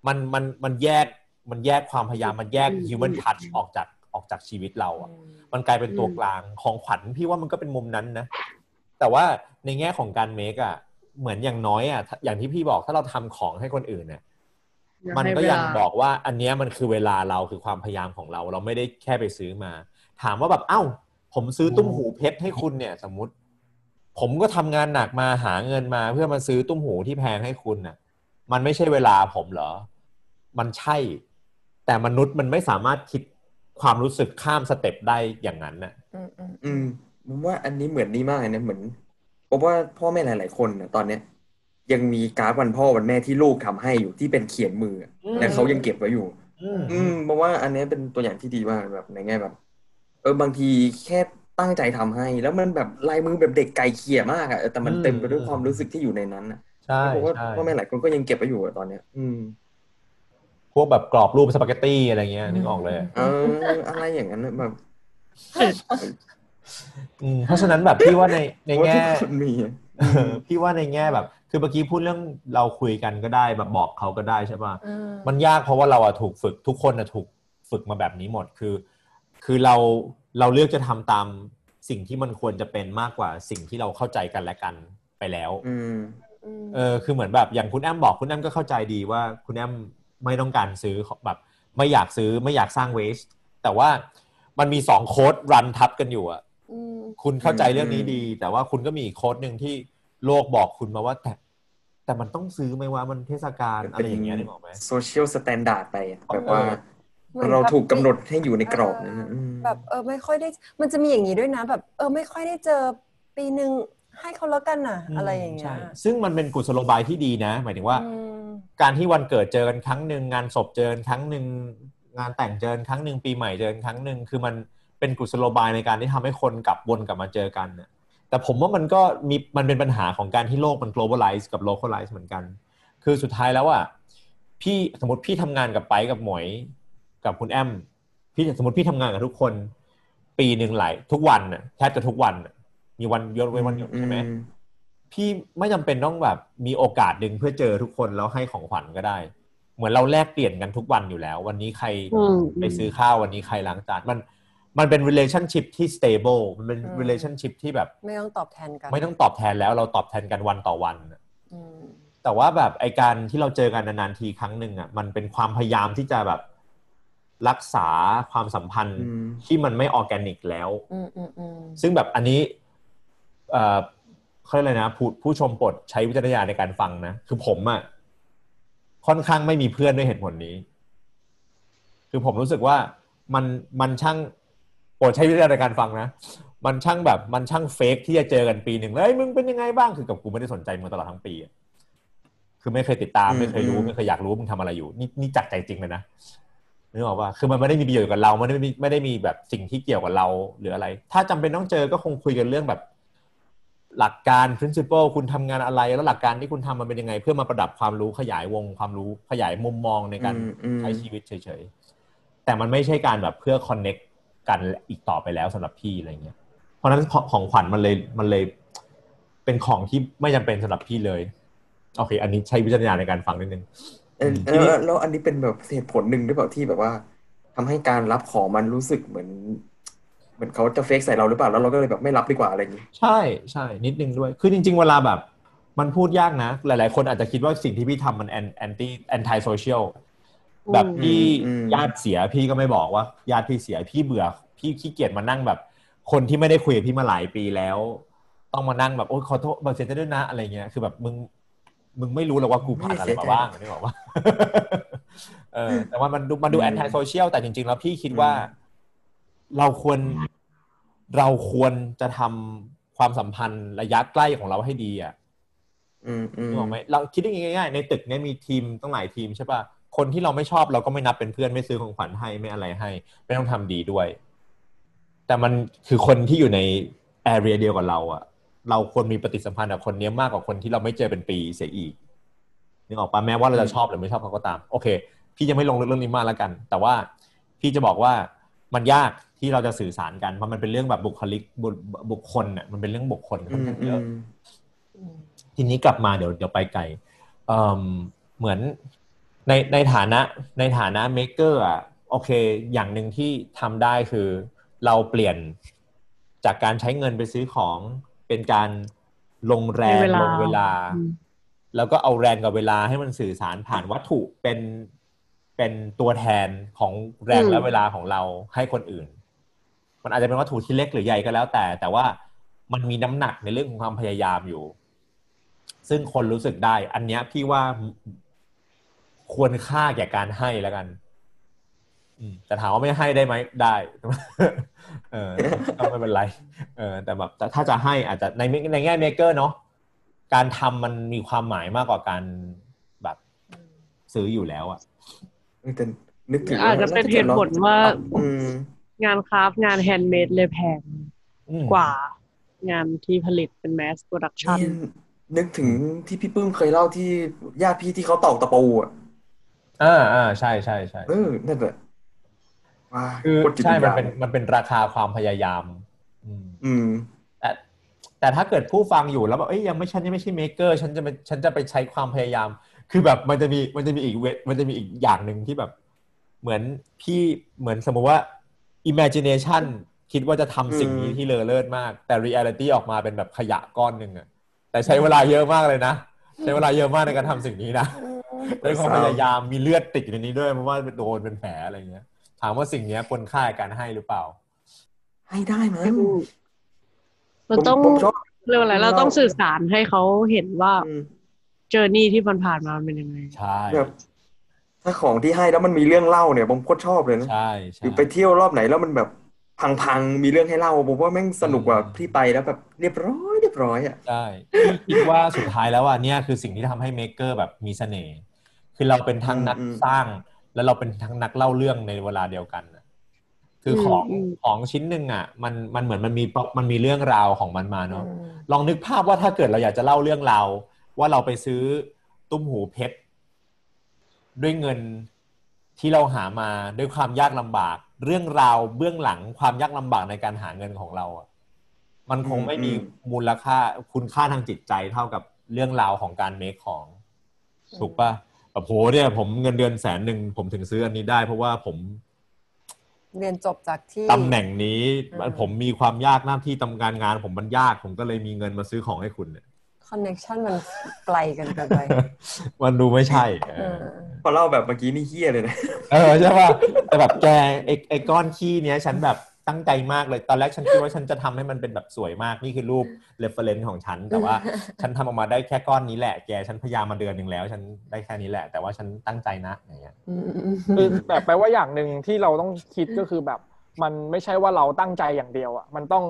มันมันมันแยกมันแยกความพยายามมันแยก human touch ออกจากออกจากชีวิตเราอะมันกลายเป็นตัวกลางของขวัญพี่ว่ามันก็เป็นมุมนั้นนะแต่ว่าในแง่ของการเมคอะ เหมือนอย่างน้อยอะถ้าอย่างที่พี่บอกถ้าเราทำของให้คนอื่นเนี่ยอยามันให้ก็เวลายังบอกว่าอันเนี้ยมันคือเวลาเราคือความพยายามของเรา เราไม่ได้แค่ไปซื้อมา ถามว่าแบบเอ้า ผมซื้อตุ้มหูเพชรให้คุณเนี่ย สมมุติ ผมก็ทำงานหนักมาหาเงินมาเพื่อมาซื้อตุ้มหูที่แพงให้คุณน่ะ มันไม่ใช่เวลาผมเหรอ มันใช่ แต่มนุษย์มันไม่สามารถคิดความรู้สึกข้าม step ได้อย่างนั้นน่ะ อืมอืมอืมผมว่าอันนี้เหมือนนี่มากเลยนะเหมือน ผมว่าพ่อแม่หลาย ๆ คนนะตอนเนี้ยยังมีการ์ดวันพ่อวันแม่ที่ลูกทำให้อยู่ที่เป็นเขียนมืออะอืมแต่เขายังเก็บไว้อยู่ อืมอืมเพราะว่าอันเนี้ยเป็นตัวอย่างที่ดีมากแบบในแง่แบบ เออบางทีแค่ตั้งใจทำให้ แล้วมันแบบลายมือแบบเด็กไก่เขี่ยมากอะเออแต่มันเต็มไปด้วยความรู้สึกที่อยู่ในนั้นอะใช่เพราะว่าใช่พ่อแม่หลายคนก็ยังเก็บไว้อยู่อะตอนเนี้ย อืม พวกแบบกรอบรูปสปาเกตตี้อะไรเงี้ยนึกออกเลย เออ อะไรอย่างนั้นอะแบบอืม เพราะฉะนั้นแบบพี่ว่าในในว่าแง่ทุกคนมีอะเออพี่ว่าในแง่แบบ คือเมื่อกี้พูดเรื่องเราคุยกันก็ได้แบบบอกเขาก็ได้ใช่ป่ะอืมมันยากเพราะว่าเราอะถูกฝึกทุกคนอะถูกฝึกมาแบบนี้หมดคือ คือเราเราเลือกจะทำตามสิ่งที่มันควรจะเป็นมากกว่าสิ่งที่เราเข้าใจกันและกันไปแล้วอืมมเออคือเหมือนแบบอย่างคุณแอมบอกคุณแอมก็เข้าใจดีว่าคุณแอมไม่ต้องการซื้อแบบ ไม่อยากซื้อไม่อยากสร้างเวสแต่ว่ามันมีสองโค้ดรันทับกันอยู่อะอืม คุณเข้าใจเรื่องนี้ดี แต่ว่าคุณก็มีอีกโค้ดหนึ่งที่โลกบอกคุณมาว่า แต่แต่มันต้องซื้อไหมว่ามันเทศกาลอะไรอย่างเงี้ยนึกออกไหม social standard ไปอะแบบว่าเหมือนเราแบบถูกกำหนดให้อยู่ในกรอบนั้นนะอืมแบบเออไม่ค่อยได้ มันจะมีอย่างนี้ด้วยนะ แบบ เออไม่ค่อยได้เจอปีหนึ่งให้เขาแล้วกันน่ะ อะไรอย่างเงี้ยใช่ซึ่งมันเป็นกุศโลบายที่ดีนะ หมายถึงว่าอืมการที่วันเกิดเจอกันครั้งหนึ่งงานศพเจอกันครั้งหนึ่งงานแต่งเจอกันครั้งหนึ่งปีใหม่เจอกันครั้งหนึ่งคือมัน เป็นกุศโลบายในการที่ทำให้คนกลับวนกลับมาเจอกันน่ะแต่ผมว่ามันก็มีมันเป็นปัญหาของการที่โลกมัน globalize กับ localize เหมือนกัน คือสุดท้ายแล้วอะพี่สมมติพี่ทำงานกับไปกับหมวยกับคุณแอมพี่สมมติพี่ทำงานกับทุกคน ปีหนึ่งหลายทุกวันน่ะแทบจะทุกวันน่ะมีวันยกเว้นวันหยุดใช่ไหมอืพี่ไม่จำเป็นต้องแบบมีโอกาสดึงเพื่อเจอทุกคนแล้วให้ของขวัญก็ได้ เหมือนเราแลกเปลี่ยนกันทุกวันอยู่แล้ว วันนี้ใครอืมไปซื้อข้าววันนี้ใครล้างจานมัน มันเป็น relationship ที่ stable มันเป็น relationship ที่แบบ ไม่ต้องตอบแทนกัน ไม่ต้องตอบแทนแล้วเราตอบแทนกันวันต่อวันน่ะอืมแต่ว่าแบบไอการที่เราเจอกันนานๆทีครั้งหนึ่งอะมันเป็นความพยายามที่จะแบบรักษาความสัมพันธ์อืมที่มันไม่ออร์แกนิกแล้วอืมอืมอืมซึ่งแบบอันนี้เอ่อเขาเรียกอะไรนะผู้ผู้ชมโปรดใช้วิจารณญาณในการฟังนะ คือผมอะ่ะค่อนข้างไม่มีเพื่อนด้วยเหตุผลนี้ คือผมรู้สึกว่ามันมันช่างโปรดใช้วิจารณญาณในการฟังนะ มันช่างแบบมันช่างเฟกที่จะเจอกันปีหนึ่งแล้วเอ้ยมึงเป็นยังไงบ้างคือกับกูไม่ได้สนใจมึงตลอดทั้งปีอะคือไม่เคยติดตามอืมไม่เคยรู้อืมไม่เคยอยากรู้ว่ามึงทำอะไรอยู่ นี่นี่จักใจจริงเลยนะนึกออกว่าคือมันไม่ได้มีประโยชน์กับเราไม่ได้มีไม่ได้มีแบบสิ่งที่เกี่ยวกับเราหรืออะไร ถ้าจำเป็นต้องเจอก็คงคุยกันเรื่องแบบ หลักการ principle คุณทำงานอะไร แล้วหลักการที่คุณทำมันเป็นยังไง เพื่อมาประดับความรู้ขยายวงความรู้ขยายมุมมองในการอืมอืมใช้ชีวิตเฉยๆแต่มันไม่ใช่การแบบเพื่อ connect กันอีกต่อไปแล้วสำหรับพี่อะไรเงี้ยเพราะฉะนั้นของขวัญมันเลยมันเลย เป็นของที่ไม่จำเป็นสำหรับพี่เลยโอเค อันนี้ใช้วิจารณญาณในการฟังนิดนึงเออทีนี้แล้วแล้วอันนี้เป็นแบบเหตุผลหนึ่งด้วยเปล่าที่แบบว่าทำให้การรับของมันรู้สึกเหมือน เหมือนเขาจะ fake ใส่เราหรือเปล่าแล้วเราก็เลยแบบไม่รับดีกว่าอะไรอย่างนี้ ใช่ใช่นิดนึงด้วย คือจริง ๆ เวลาแบบ มันพูดยากนะ หลาย ๆ คนอาจจะคิดว่าสิ่งที่พี่ทำมัน an- anti antisocial แบบพี่อืมญาติเสียพี่ก็ไม่บอกว่าญาติพี่เสียพี่เบื่อ พี่ขี้เกียจมานั่งแบบ คนที่ไม่ได้คุยกับพี่มาหลายปีแล้ว ต้องมานั่งแบบโอ๊ยขอโทษบอกเสียใจด้วยนะอะไรเงี้ยคือแบบมึงมึงไม่รู้หรอกว่ากูผ่านอะไรมาบ้างนี่บอกว่าเออแต่ว่ามันดูมันดู antisocial แต่จริง ๆ แล้วพี่คิดว่า เราควรเราควรจะทำความสัมพันธ์ระยะใกล้ของเราให้ดีอะอืมอืมนึกออกไหมเราคิดได้ง่ายๆในตึกเนี้ยมีทีมต้องหลายทีมใช่ป่ะ คนที่เราไม่ชอบเราก็ไม่นับเป็นเพื่อนไม่ซื้อของขวัญให้ไม่อะไรให้ ไม่ต้องทำดีด้วย แต่มันคือคนที่อยู่ในแอเรียเดียวกับเราอะเราควรมีปฏิสัมพันธ์กับคนเนี้ยมากกว่าคนที่เราไม่เจอเป็นปีเสียอีกนึกออกปะแม้ว่าเราจะชอบหรือไม่ชอบเขาก็ตาม โอเค พี่จะไม่ลงลึกเรื่องนี้มากแล้วกัน แต่ว่าพี่จะบอกว่ามันยากที่เราจะสื่อสารกันเพราะมันเป็นเรื่องแบบบุคลิกบุบุคคลอะมันเป็นเรื่องบุคคลค่อือนมข้างอืเยอะมทีนี้กลับมาเดี๋ยวเดี๋ยวไปไกลเอิ่มเหมือน ในในฐานะในฐานะเมเกอร์อะโอเค อย่างหนึ่งที่ทำได้คือเราเปลี่ยนจากการใช้เงินไปซื้อของเป็นการลงแรงในเวลาลงเวลาอืมแล้วก็เอาแรงกับเวลาให้มันสื่อสารผ่านวัตถุเป็นเป็นตัวแทนของแรงและเวลาของเราให้คนอื่น มันอาจจะเป็นวัตถุที่เล็กหรือใหญ่ก็แล้วแต่ แต่ว่ามันมีน้ำหนักในเรื่องของความพยายามอยู่ ซึ่งคนรู้สึกได้ อันเนี้ยพี่ว่า ควรค่าแก่การให้แล้วกันอืมแต่ถามว่าไม่ให้ได้ไหมได้เออก็ไม่เป็นไรเออแต่แบบแต่ถ้าจะให้อาจจะในในแง่เมเกอร์เนาะการทำมันมีความหมายมากกว่าการแบบซื้ออยู่แล้วอะเออแต่นึกถึงอาจจะเป็นเหตุผลว่าอืมงาน craft งาน handmade เลยแพงอืมกว่างานที่ผลิตเป็น mass production นี่นึกถึงที่พี่ปื้มเคยเล่าที่ญาติพี่ที่เขาตอกตะปูอะ อ่าอ่าใช่ใช่ใช่เออนั่นแหละว้าคือโตรจิตใช่วิญมันญาณเป็นมันเป็นราคาความพยายามอืมอืมแต่แต่ถ้าเกิดผู้ฟังอยู่แล้วแบบเอ้ยยังไม่ฉันยังไม่ใช่เมเกอร์ฉันจะไปฉันจะไปใช้ความพยายาม คือแบบมันจะมีมันจะมีอีกเวมันจะมีอีกอย่างหนึ่งที่แบบ เหมือนพี่เหมือนสมมติว่า imagination คิดว่าจะทำสิ่งนี้อืมที่เลอเลิศมาก แต่ reality ออกมาเป็นแบบขยะก้อนหนึ่งอะแต่ใช้เวลาเยอะมากเลยนะ ใช้เวลาเยอะมากในการทำสิ่งนี้นะ ด้วยความพยายามมีเลือดติดอยู่ในนี้ด้วยเพราะว่าโดนเป็นแผลอะไรเงี้ย ถามว่าสิ่งเนี้ยควรค่ากับการให้หรือเปล่า ให้ได้มั้งมันต้องผมชอบเรียกว่าอะไรเราต้องสื่อสารให้เขาเห็นว่าอืมเจอร์นี่ที่มันผ่านมามันเป็นยังไงใช่แบบถ้าของที่ให้แล้วมันมีเรื่องเล่าเนี่ยผมโคตรชอบเลยนะใช่หใช่รือไปเที่ยวรอบไหนแล้วมันแบบพังๆ มีเรื่องให้เล่าผมว่าแม่งสนุกกว่าที่ไปแล้วแบบเรียบร้อยเรียบร้อยอะใช่พี่คิดว่าสุดท้ายแล้วอะเนี่ยคือสิ่งที่ทำให้เม k เกอร์แบบมีเสน่ห์ คือเราเป็นทั้งนักอืมสร้าง แล้วเราเป็นทั้งนักเล่าเรื่องในเวลาเดียวกันน่ะคือของอืมของชิ้นหนึ่งอะ มันมันเหมือนมันมีมันมีเรื่องราวของมันมาเนาะลองนึกภาพว่าถ้าเกิดเราอยากจะเล่าเรื่องราวว่าเราไปซื้อตุ้มหูเพชรด้วยเงินที่เราหามาด้วยความยากลำบาก เรื่องราวเบื้องหลังความยากลำบากในการหาเงินของเราอะมันคงไม่มีอืมมูลค่าคุณค่าทางจิตใจเท่ากับเรื่องราวของการเมคของถูกปะ แบบโหเนี่ยผมเงินเดือนแสนหนึ่งผมถึงซื้ออันนี้ได้ เพราะว่าผมเรียนจบจากที่ตำแหน่งนี้อืมผมมีความยากหน้าที่ทำงานงาน ผมมันยากผมก็เลยมีเงินมาซื้อของให้คุณเนี่ยคอนเน็ชันมันไกลกันเกินไปมันดูไม่ใช่เอเอออพอเล่าแบบเมื่อกี้นี่เฮี้ยเลยนะ เออใช่ป่ะแต่แบบแกไอ้ไอ้ก้อนขี้เนี้ยฉันแบบ ตั้งใจมากเลย ตอนแรกฉันคิดว่าฉันจะทำให้มันเป็นแบบสวยมาก นี่คือรูปreference ของฉัน แต่ว่าฉันทำออกมาได้แค่ก้อนนี้แหละ แก ฉันพยายามมาเดือนหนึ่งแล้ว ฉันได้แค่นี้แหละ แต่ว่าฉันตั้งใจนะ อย่างเงี้ยอืมอืมอืมคือแต่แปลว่าอย่างหนึ่งที่เราต้องคิดก็คือแบบ มันไม่ใช่ว่าเราตั้งใจอย่างเดียวอะ มันต้อง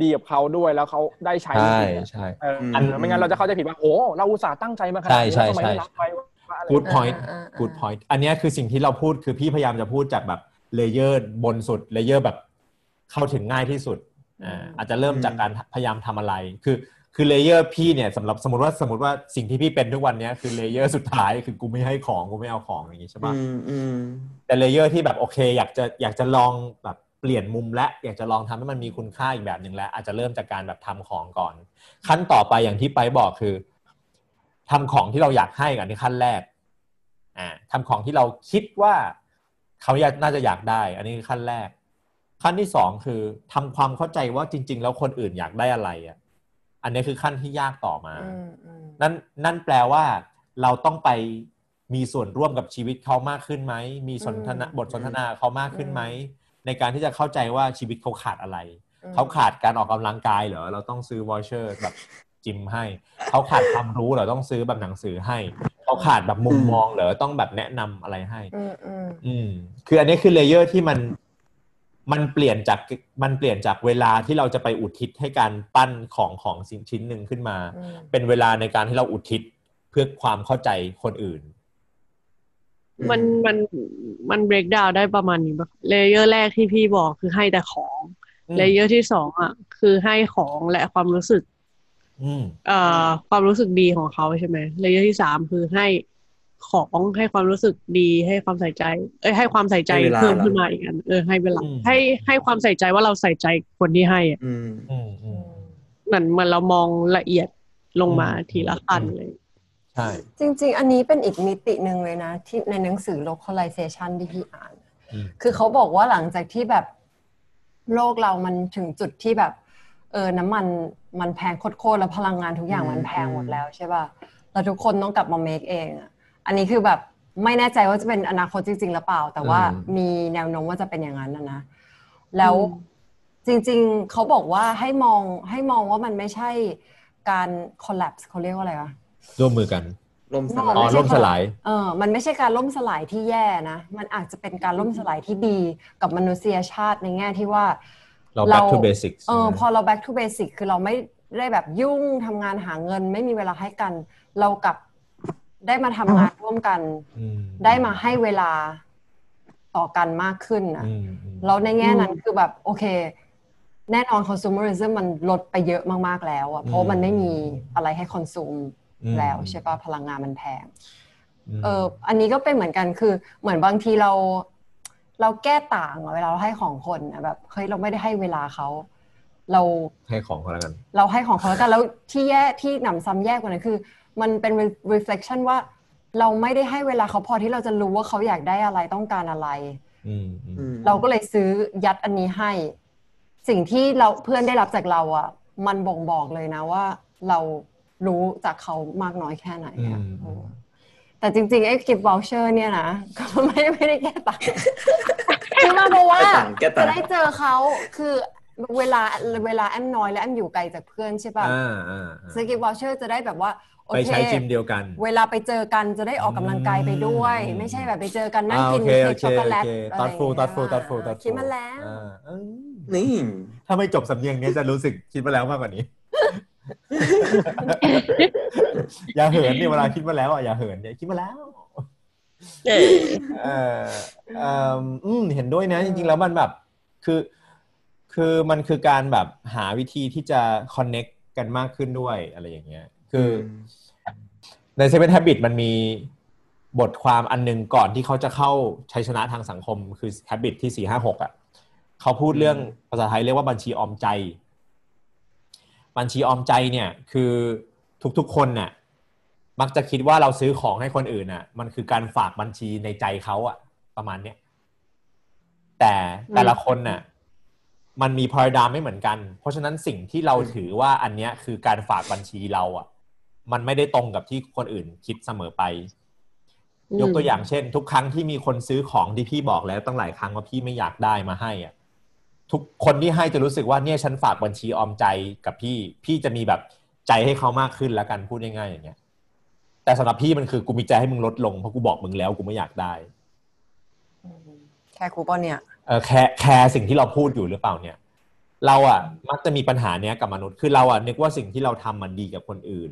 ดีกับเขาด้วยแล้วเขาได้ใช้จริงๆอะใช่เอออันไม่งั้นเราจะเข้าใจผิดว่าโอ้เราอุตส่าห์ตั้งใจมาขนาดนี้ใช่แล้วทำไมใช่ไม่รับไว้ว่าอะไร good point อ่าอ่าอ่า good point อันเนี้ยคือสิ่งที่เราพูดคือพี่พยายามจะพูดจากแบบ layer บนสุด layer แบบ เข้าถึงง่ายที่สุดอ่าอาจจะเริ่มจากการพยายามทำอะไร คือคือ layer พี่เนี่ยสำหรับสมมติว่าสมมติว่าสิ่งที่พี่เป็นทุกวันเนี้ยคือ layer สุดท้ายคือกูไม่ให้ของกูไม่เอาของอย่างงี้ใช่ปะอืมอืมแต่ layer ที่แบบโอเค อยากจะอยากจะลองแบบเปลี่ยนมุมและอยากจะลองทำให้มันมีคุณค่าอีกแบบหนึ่งแล้วอาจจะเริ่มจากการแบบทำของก่อน ขั้นต่อไปอย่างที่ไปบอกคือทำของที่เราอยากให้กันที่ขั้นแรกอ่าทำของที่เราคิดว่าเขาอยากน่าจะอยากได้ อันนี้คือขั้นแรก ขั้นที่สองคือทำความเข้าใจว่าจริง ๆ แล้วคนอื่นอยากได้อะไรอะอันนี้คือขั้นที่ยากต่อมาอืมอืมนั่นนั่นแปลว่า เราต้องไปมีส่วนร่วมกับชีวิตเขามากขึ้นไหม มีสนทนาบทสนทนาเขามากขึ้นไหม ในการที่จะเข้าใจว่าชีวิตเขาขาดอะไรอืมเขาขาดการออกกำลังกายเหรอ เราต้องซื้อวอชเชอร์แบบจิมให้ เขาขาดความรู้เหรอ ต้องซื้อแบบหนังสือให้ เขาขาดแบบมุมมองเหรอ ต้องแบบแนะนำอะไรให้อืมอืมอืมคืออันนี้คือ layer ที่มัน มันเปลี่ยนจากมันเปลี่ยนจากเวลาที่เราจะไปอุทิศให้การปั้นของของสิ่งชิ้นหนึ่งขึ้นมาอืมเป็นเวลาในการที่เราอุทิศเพื่อความเข้าใจคนอื่น มันมันมัน break down ได้ประมาณนี้ปะ layer แรกที่พี่บอกคือให้แต่ของอืม layer ที่สองอะ คือให้ของและความรู้สึกอืมเอ่อความรู้สึกดีของเขาใช่ไหม layer ที่สามคือให้ ของให้ความรู้สึกดีให้ความใส่ใจ เอ้ยให้ความใส่ใจให้เวลาเพิ่มขึ้นมาอีกอันเออให้เวลาอืมให้ให้ความใส่ใจว่าเราใส่ใจคนที่ให้อะอืมอืมอืมเหมือนเหมือนเรามองละเอียดลงมาอืมทีละขั้นอืมเลยใช่จริง ๆ อันนี้เป็นอีกมิติหนึ่งเลยนะ ที่ในหนังสือ localization ที่พี่อ่านอืมคือเขาบอกว่าหลังจากที่แบบโลกเรามันถึงจุดที่แบบเออน้ำมันมันแพงโคตรๆแล้วพลังงานทุกอย่างมันแพงหมดแล้วใช่ป่ะแล้วทุกคนต้องกลับมาเมคเองอะ อันนี้คือแบบไม่แน่ใจว่าจะเป็นอนาคตจริง ๆ หรือเปล่า แต่ว่ามีแนวโน้มว่าจะเป็นอย่างนั้นนะนะแล้วอืมจริง ๆเขาบอกว่าให้มองให้มองว่ามันไม่ใช่การ collapse เขาเรียกว่าอะไรวะร่วมมือกันล่มสอ๋ลาอ๋อยล่มสลายเออมันไม่ใช่การล่มสลายที่แย่นะ มันอาจจะเป็นการล่มสลายที่ดีกับมนุษยชาติในแง่ที่ว่า เรา back to basics เออใช่ไหมพอเรา back to basic คือเราไม่ได้แบบยุ่งทำงานหาเงิน ไม่มีเวลาให้กัน เรากลับ ได้มาทำงานร่วมกันอืมได้มาให้เวลาต่อกันมากขึ้นนะอืมอืมแล้วในแง่นั้นคือแบบโอเค แน่นอน consumerism มันลดไปเยอะมาก ๆ แล้วอะเพราะมันไม่มีอะไรให้ consume อืมแล้วใช่ปะพลังงานมันแพงมเอออันนี้ก็เป็นเหมือนกันคือเหมือนบางทีเรา เราแก้ต่างอะเวลาเราให้ของคนอะแบบเฮ้ยเราไม่ได้ให้เวลาเขาเราให้ของเขาแล้วกัน เราให้ของเขาแล้วกันแล้วที่แย่ที่หนำซ้ำแย่กว่านั้นคือ มันเป็น re- reflection ว่าเราไม่ได้ให้เวลาเขาพอที่เราจะรู้ว่าเขาอยากได้อะไรต้องการอะไรอืมอืมอืมเราก็เลยซื้อยัดอันนี้ให้ สิ่งที่เราเพื่อนได้รับจากเราอะ มันบ่งบอกเลยนะว่า เรารู้จากเขามากน้อยแค่ไหนอือะมเออแต่จริงๆ ไอ้กิฟต์วอลเชอร์เนี่ยนะ ก็ไม่ไม่ได้แก้ต่างคือมาเพราะว่าแก้ต่างแก้ต่างจะได้เจอเขาคือ เวลาเวลาแอมน้อยและแอมอยู่ไกลจากเพื่อนใช่ป่ะอ่าอ่าอ่าซื้อกิฟต์วอลเชอร์จะได้แบบว่าโอไปเคใช้จิมเดียวกัน เวลาไปเจอกันจะได้ออกกำลังกายไปด้วยอืมไม่ใช่แบบไปเจอกันนั่งอ่ากินโอเคเค้โอกเคช็อกโกแลตโอเคอะไรตัดฟูอย่างตัดฟูเงี้ยตัดฟูตัดฟูคิดมาแล้วอ่าเออนี่ถ้าไม่จบสำเนียงเนี้ยจะรู้สึกคิดมาแล้วมากกว่านี้ อย่าเหินเนี่ยเวลาคิดมาแล้วอะอย่าเหินเนี่ยคิดมาแล้วเออเออเอ่ออืมเห็นด้วยนะ จริงๆแล้วมันแบบ คือ คือมันคือการแบบหาวิธีที่จะ connect กันมากขึ้นด้วยอะไรอย่างเงี้ย คืออใน Seven Habit มันมีบทความอันหนึงก่อนที่เขาจะเข้าชัยชนะทางสังคม คือ Habit ที่สี่ห้าหกอะเขาพูดเรื่องภาษาไทยเรียกว่าบัญชีออมใจ บัญชีออมใจเนี่ยคือทุกๆคนน่ะมักจะคิดว่าเราซื้อของให้คนอื่นน่ะ มันคือการฝากบัญชีในใจเขาอะประมาณเนี้ยแต่แต่ละคนน่ะ มันมีพาราดามไม่เหมือนกัน เพราะฉะนั้นสิ่งที่เราถือว่าอันเนี้ยคือการฝากบัญชีเราอะมันไม่ได้ตรงกับที่คนอื่นคิดเสมอไป ยกตัวอย่างเช่น ทุกครั้งที่มีคนซื้อของที่พี่บอกแล้วตั้งหลายครั้งว่าพี่ไม่อยากได้มาให้อะทุกคนที่ให้จะรู้สึกว่าเนี่ยฉันฝากบัญชีออมใจกับพี่ พี่จะมีแบบใจให้เขามากขึ้นแล้วกันพูดง่ายๆอย่างเงี้ย แต่สำหรับพี่มันคือกูมีใจให้มึงลดลงเพราะกูบอกมึงแล้วกูไม่อยากได้ แค่คูปองเนี่ย แคร์แคร์สิ่งที่เราพูดอยู่หรือเปล่าเนี่ย เราอะมักจะมีปัญหาเนี้ยกับมนุษย์คือเราอะนึกว่าสิ่งที่เราทำมันดีกับคนอื่น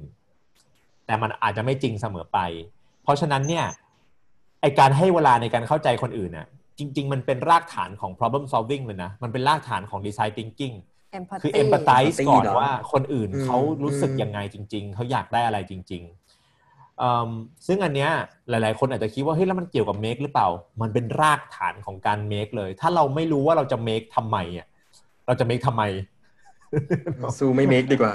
แต่มันอาจจะไม่จริงเสมอไป เพราะฉะนั้นเนี่ยไอการให้เวลาในการเข้าใจคนอื่นน่ะจริง ๆ มันเป็นรากฐานของ problem solving เลยนะ มันเป็นรากฐานของ design thinking เอมพัตคือตี้ empathize empathy ก่อนเหรอว่าคนอื่นอืมเขารู้สึกอืมยังไงจริง ๆ เขาอยากได้อะไรจริงๆอืม ซึ่งอันเนี้ยหลาย ๆ คนอาจจะคิดว่าเฮ้ยแล้วมันเกี่ยวกับ make หรือเปล่า มันเป็นรากฐานของการ make เลย ถ้าเราไม่รู้ว่าเราจะ make ทำไมอะเราจะ make ทำไมสู้ไม่ make ดีกว่า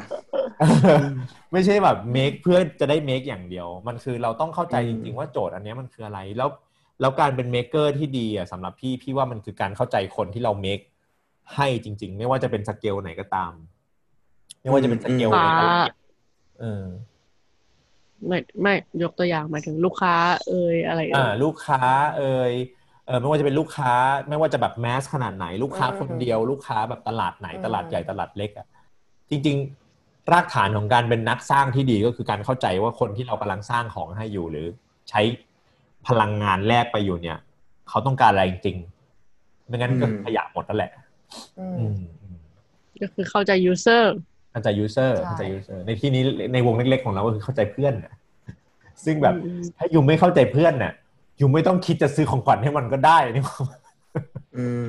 ไม่ใช่แบบ make เพื่อจะได้ make อย่างเดียว มันคือเราต้องเข้าใจอืจมริง ๆ ว่าโจทย์อันเนี้ยมันคืออะไรแล้วแล้วการเป็น maker ที่ดีอะสำหรับพี่พี่ว่ามันคือการเข้าใจคนที่เรา make ให้จริง ๆ ไม่ว่าจะเป็นสเกลไหนก็ตาม ไม่ว่าจะเป็นสเกลไหนก็ตามเออ ไม่ไม่ยกตัวอย่างหมายถึงลูกค้า เอ่ยอะไรเอ่อ่ายลูกค้าเอ่ยเออไม่ว่าจะเป็นลูกค้า ไม่ว่าจะแบบ mass ขนาดไหน ลูกค้าคนเดียว ลูกค้าแบบตลาดไหนตลาดใหญ่ตลาดเล็กอะจริง ๆ รากฐานของการเป็นนักสร้างที่ดีก็คือการเข้าใจว่าคนที่เรากำลังสร้างของให้อยู่หรือใช้พลังงานแลกไปอยู่เนี่ย เขาต้องการอะไรจริงๆไม่งั้นก็อืมขยะหมดนั่นแหละอืมอืมอืมก็คือเข้าใจ user เข้าใจยูเซอร์ใช่เข้าใจยูเซอร์ในที่นี้ในวงเล็กๆของเราก็คือเข้าใจเพื่อนน่ะซึ่งแบบอืมถ้า you ไม่เข้าใจเพื่อนน่ะyou ไม่ต้องคิดจะซื้อของขวัญให้มันก็ได้นี่อืม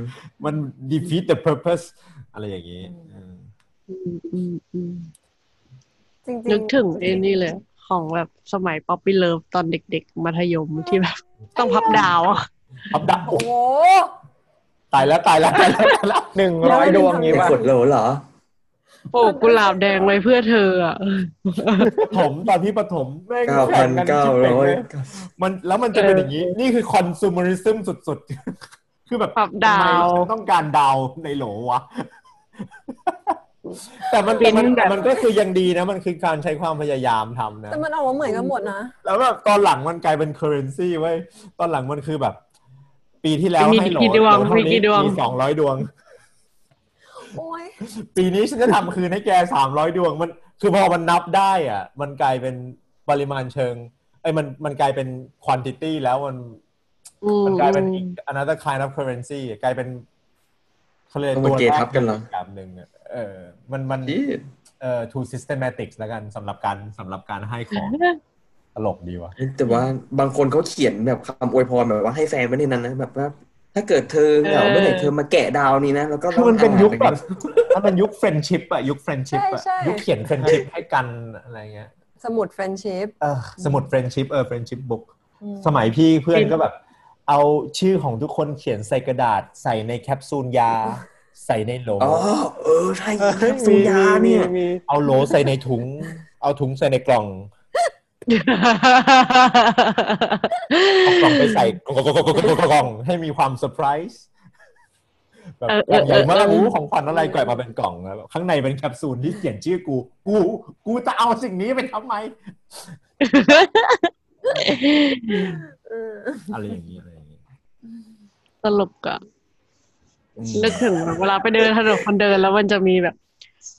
มัน defeat the purpose อะไรอย่างนี้เอออืมอืมอืมจริงๆนึกถึงไอ้นี่เลย ของแบบสมัย puppy love ตอนเด็กๆ มัธยมที่แบบ ต้องพับดาวอะพับดาวโอ้โหตายแล้วตายแล้วตายแล้วตายแล้วหนึ่งร้อยดวงงี้ไอ้ป่ะกดโหลเหรอ โอ้กุหลาบแดงไว้เพื่อเธออะปฐมตอนที่ปฐมแม่งเก้าแข่พังนกันเก้าชิบเป่งร้อยเลยมันแล้วมันจะเป็นอย่างนี้ นี่คือ consumerism สุดๆ คือแบบพับดาวทำไมฉันต้องการดาวในโหลวะ แต่มันปริ้แต่นมันแบบมันก็คือยังดีนะ มันคือการใช้ความพยายามทำนะ แต่มันออกมาเหมือนกันหมดนะ แล้วแบบตอนหลังมันกลายเป็น currency ไว้ยตอนหลังมันคือแบบ ปีที่แล้วมีให้โหลกี่ดวงโหลเท่ามีนี้กี่ดวงมีสองร้อยดวง โอ้ยปีนี้ฉันจะทำคืนให้แกสามร้อยดวงมันคือพอมันนับได้อะ มันกลายเป็นปริมาณเชิงเอ้ยมันมันกลายเป็น quantity แล้วมันอืมมันกลายเป็นอีก another kind of currency กลายเป็นเขาเรียกเอามาเกทับกันเหรอแบบหนึ่งอะเออ มันมันที่เอ่อ too systematic แล้วกันสำหรับการสำหรับการให้ของตลกดีว่ะแต่ว่าบางคนเขาเขียนแบบคำอวยพรแบบว่าให้แฟนไว้ในนั้นนะแบบว่า ถ้าเกิดเธอเหงาเมื่อไหร่เธอมาแกะดาวนี้นะแล้วก็คือมันเป็นยุคแบบอ่าถ้ามันยุค friendship อะยุค friendship อะใช่ใช่ยุคเขียน friendship ให้กันอะไรเงี้ย สมุดเฟรนชิพเออสมุด friendship เออ friendship book สมัยพี่เพื่อนก็แบบ เอาชื่อของทุกคนเขียนใส่กระดาษใส่ในแคปซูลยาใส่ในโหลอ๋อเออใช่แคปซูลยาเนี่ยมีเอาโหลใส่ในถุง เอาถุงใส่ในกล่อง เอากล่องไปใส่กล่องกล่องกล่องกล่องกล่องกล่องให้มีความเซอร์ไพรส์แบบเออเออใหญ่มากเอออู้ของขวัญอะไรแกะมาเป็นกล่องแล้วข้างในเป็นแคปซูลที่เขียนชื่อกู กู กูจะเอาสิ่งนี้ไปทำไมอะไรอย่างนี้อะไรอย่างนี้ตลกอะนึกถึงแบบเวลาไปเดินถนนคนเดินแล้วมันจะมีแบบ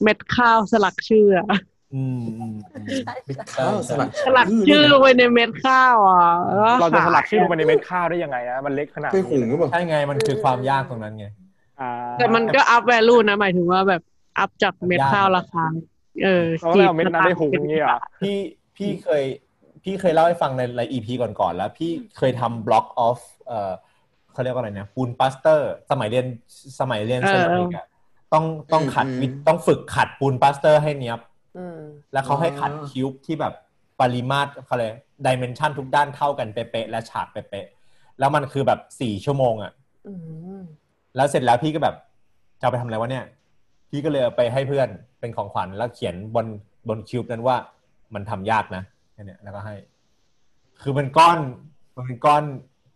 เม็ดข้าวสลักชื่ออะ อืมอืมอืมข้าวสลัดสลักชื่อลงไปในเม็ดข้าวอะแล้วเราจะสลักขยชื่อลงไปในเม็ดข้าวได้ยังไงนะมันเล็กขนาดไปนี้หุงหรือเปล่าใช่ไงมันคือความยากตรงนั้นไงอ่าแต่มันก็อัพแวลูนะหมายถึงว่าแบบอัพจากเม็ดข้าวราคาเออเราก็เลยเอาเม็ดนั้นได้หุงอย่างเงี้ยเหรอพี่พี่เคย พี่เคยเล่าให้ฟังในในอีพีก่อนๆแล้ว พี่เคยทำบล็อกออฟเอ่อเขาเรียกว่าอะไรนะปูนปัสเตอร์ สมัยเรียนสมัยเรียนเออเซรามิกอะต้องต้องขัดวิต้องฝึกขัดปูนปลาสเตอร์ให้เนี้ยบอืม แล้วเขาให้ขัดอ๋อคิวบที่แบบปริมาตรเขาเลย dimension ทุกด้านเท่ากันเป๊ะๆและฉากเป๊ะๆแล้วมันคือแบบสี่ชั่วโมงอะอืมแล้วเสร็จแล้วพี่ก็แบบจะเอาไปทำอะไรวะเนี่ย พี่ก็เลยเอาไปให้เพื่อนเป็นของขวัญแล้วเขียนบนบน cube นั้นว่ามันทำยากนะแค่เนี้ยแล้วก็ให้ คือมันก้อนมันเป็นก้อน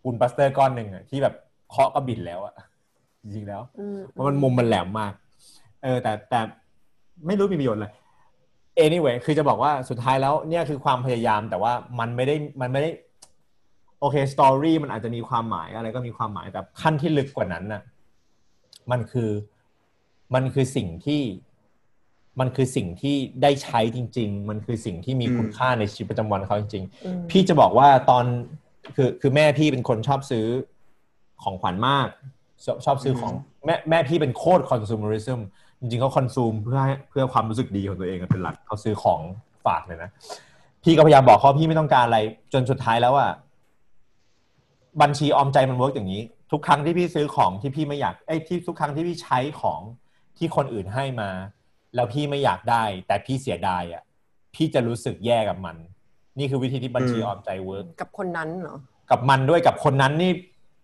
ปูนปลาสเตอร์ก้อนหนึ่งอะที่แบบเคาะก็บิดแล้วอะจริงๆแล้วอืมเพราะมันมุมมันแหลมมาก เออ แต่แต่ไม่รู้มีประโยชน์เลย anyway คือจะบอกว่าสุดท้ายแล้วเนี่ยคือความพยายามแต่ว่ามันไม่ได้มันไม่ได้โอเคสตอรี่มันอาจจะมีความหมายอะไรก็มีความหมายแต่ขั้นที่ลึกกว่านั้นน่ะมันคือมันคือสิ่งที่มันคือสิ่งที่ได้ใช้จริง ๆ มันคือสิ่งที่มีอืมคุณค่าในชีวิตประจำวันเขาจริงอืมๆพี่จะบอกว่าตอนคือคือแม่พี่เป็นคนชอบซื้อของขวัญมาก ชอบชอบซื้อของแม่แม่พี่เป็นโคตรคอน sumerism จริงๆเขา consume เพื่อให้เพื่อความรู้สึกดีของตัวเองเป็นหลักเขาซื้อของฝากเลยนะพี่ก็พยายามบอกเขาพี่ไม่ต้องการอะไร จนสุดท้ายแล้วอะบัญชีออมใจมันเวิร์กอย่างนี้ ทุกครั้งที่พี่ซื้อของที่พี่ไม่อยากไอ้ยที่ทุกครั้งที่พี่ใช้ของที่คนอื่นให้มา แล้วพี่ไม่อยากได้ แต่พี่เสียดายอะพี่จะรู้สึกแย่กับมัน นี่คือวิธีที่บัญชีอืมออมใจเวิร์กกับคนนั้นเหรอกับมันด้วยกับคนนั้นนี่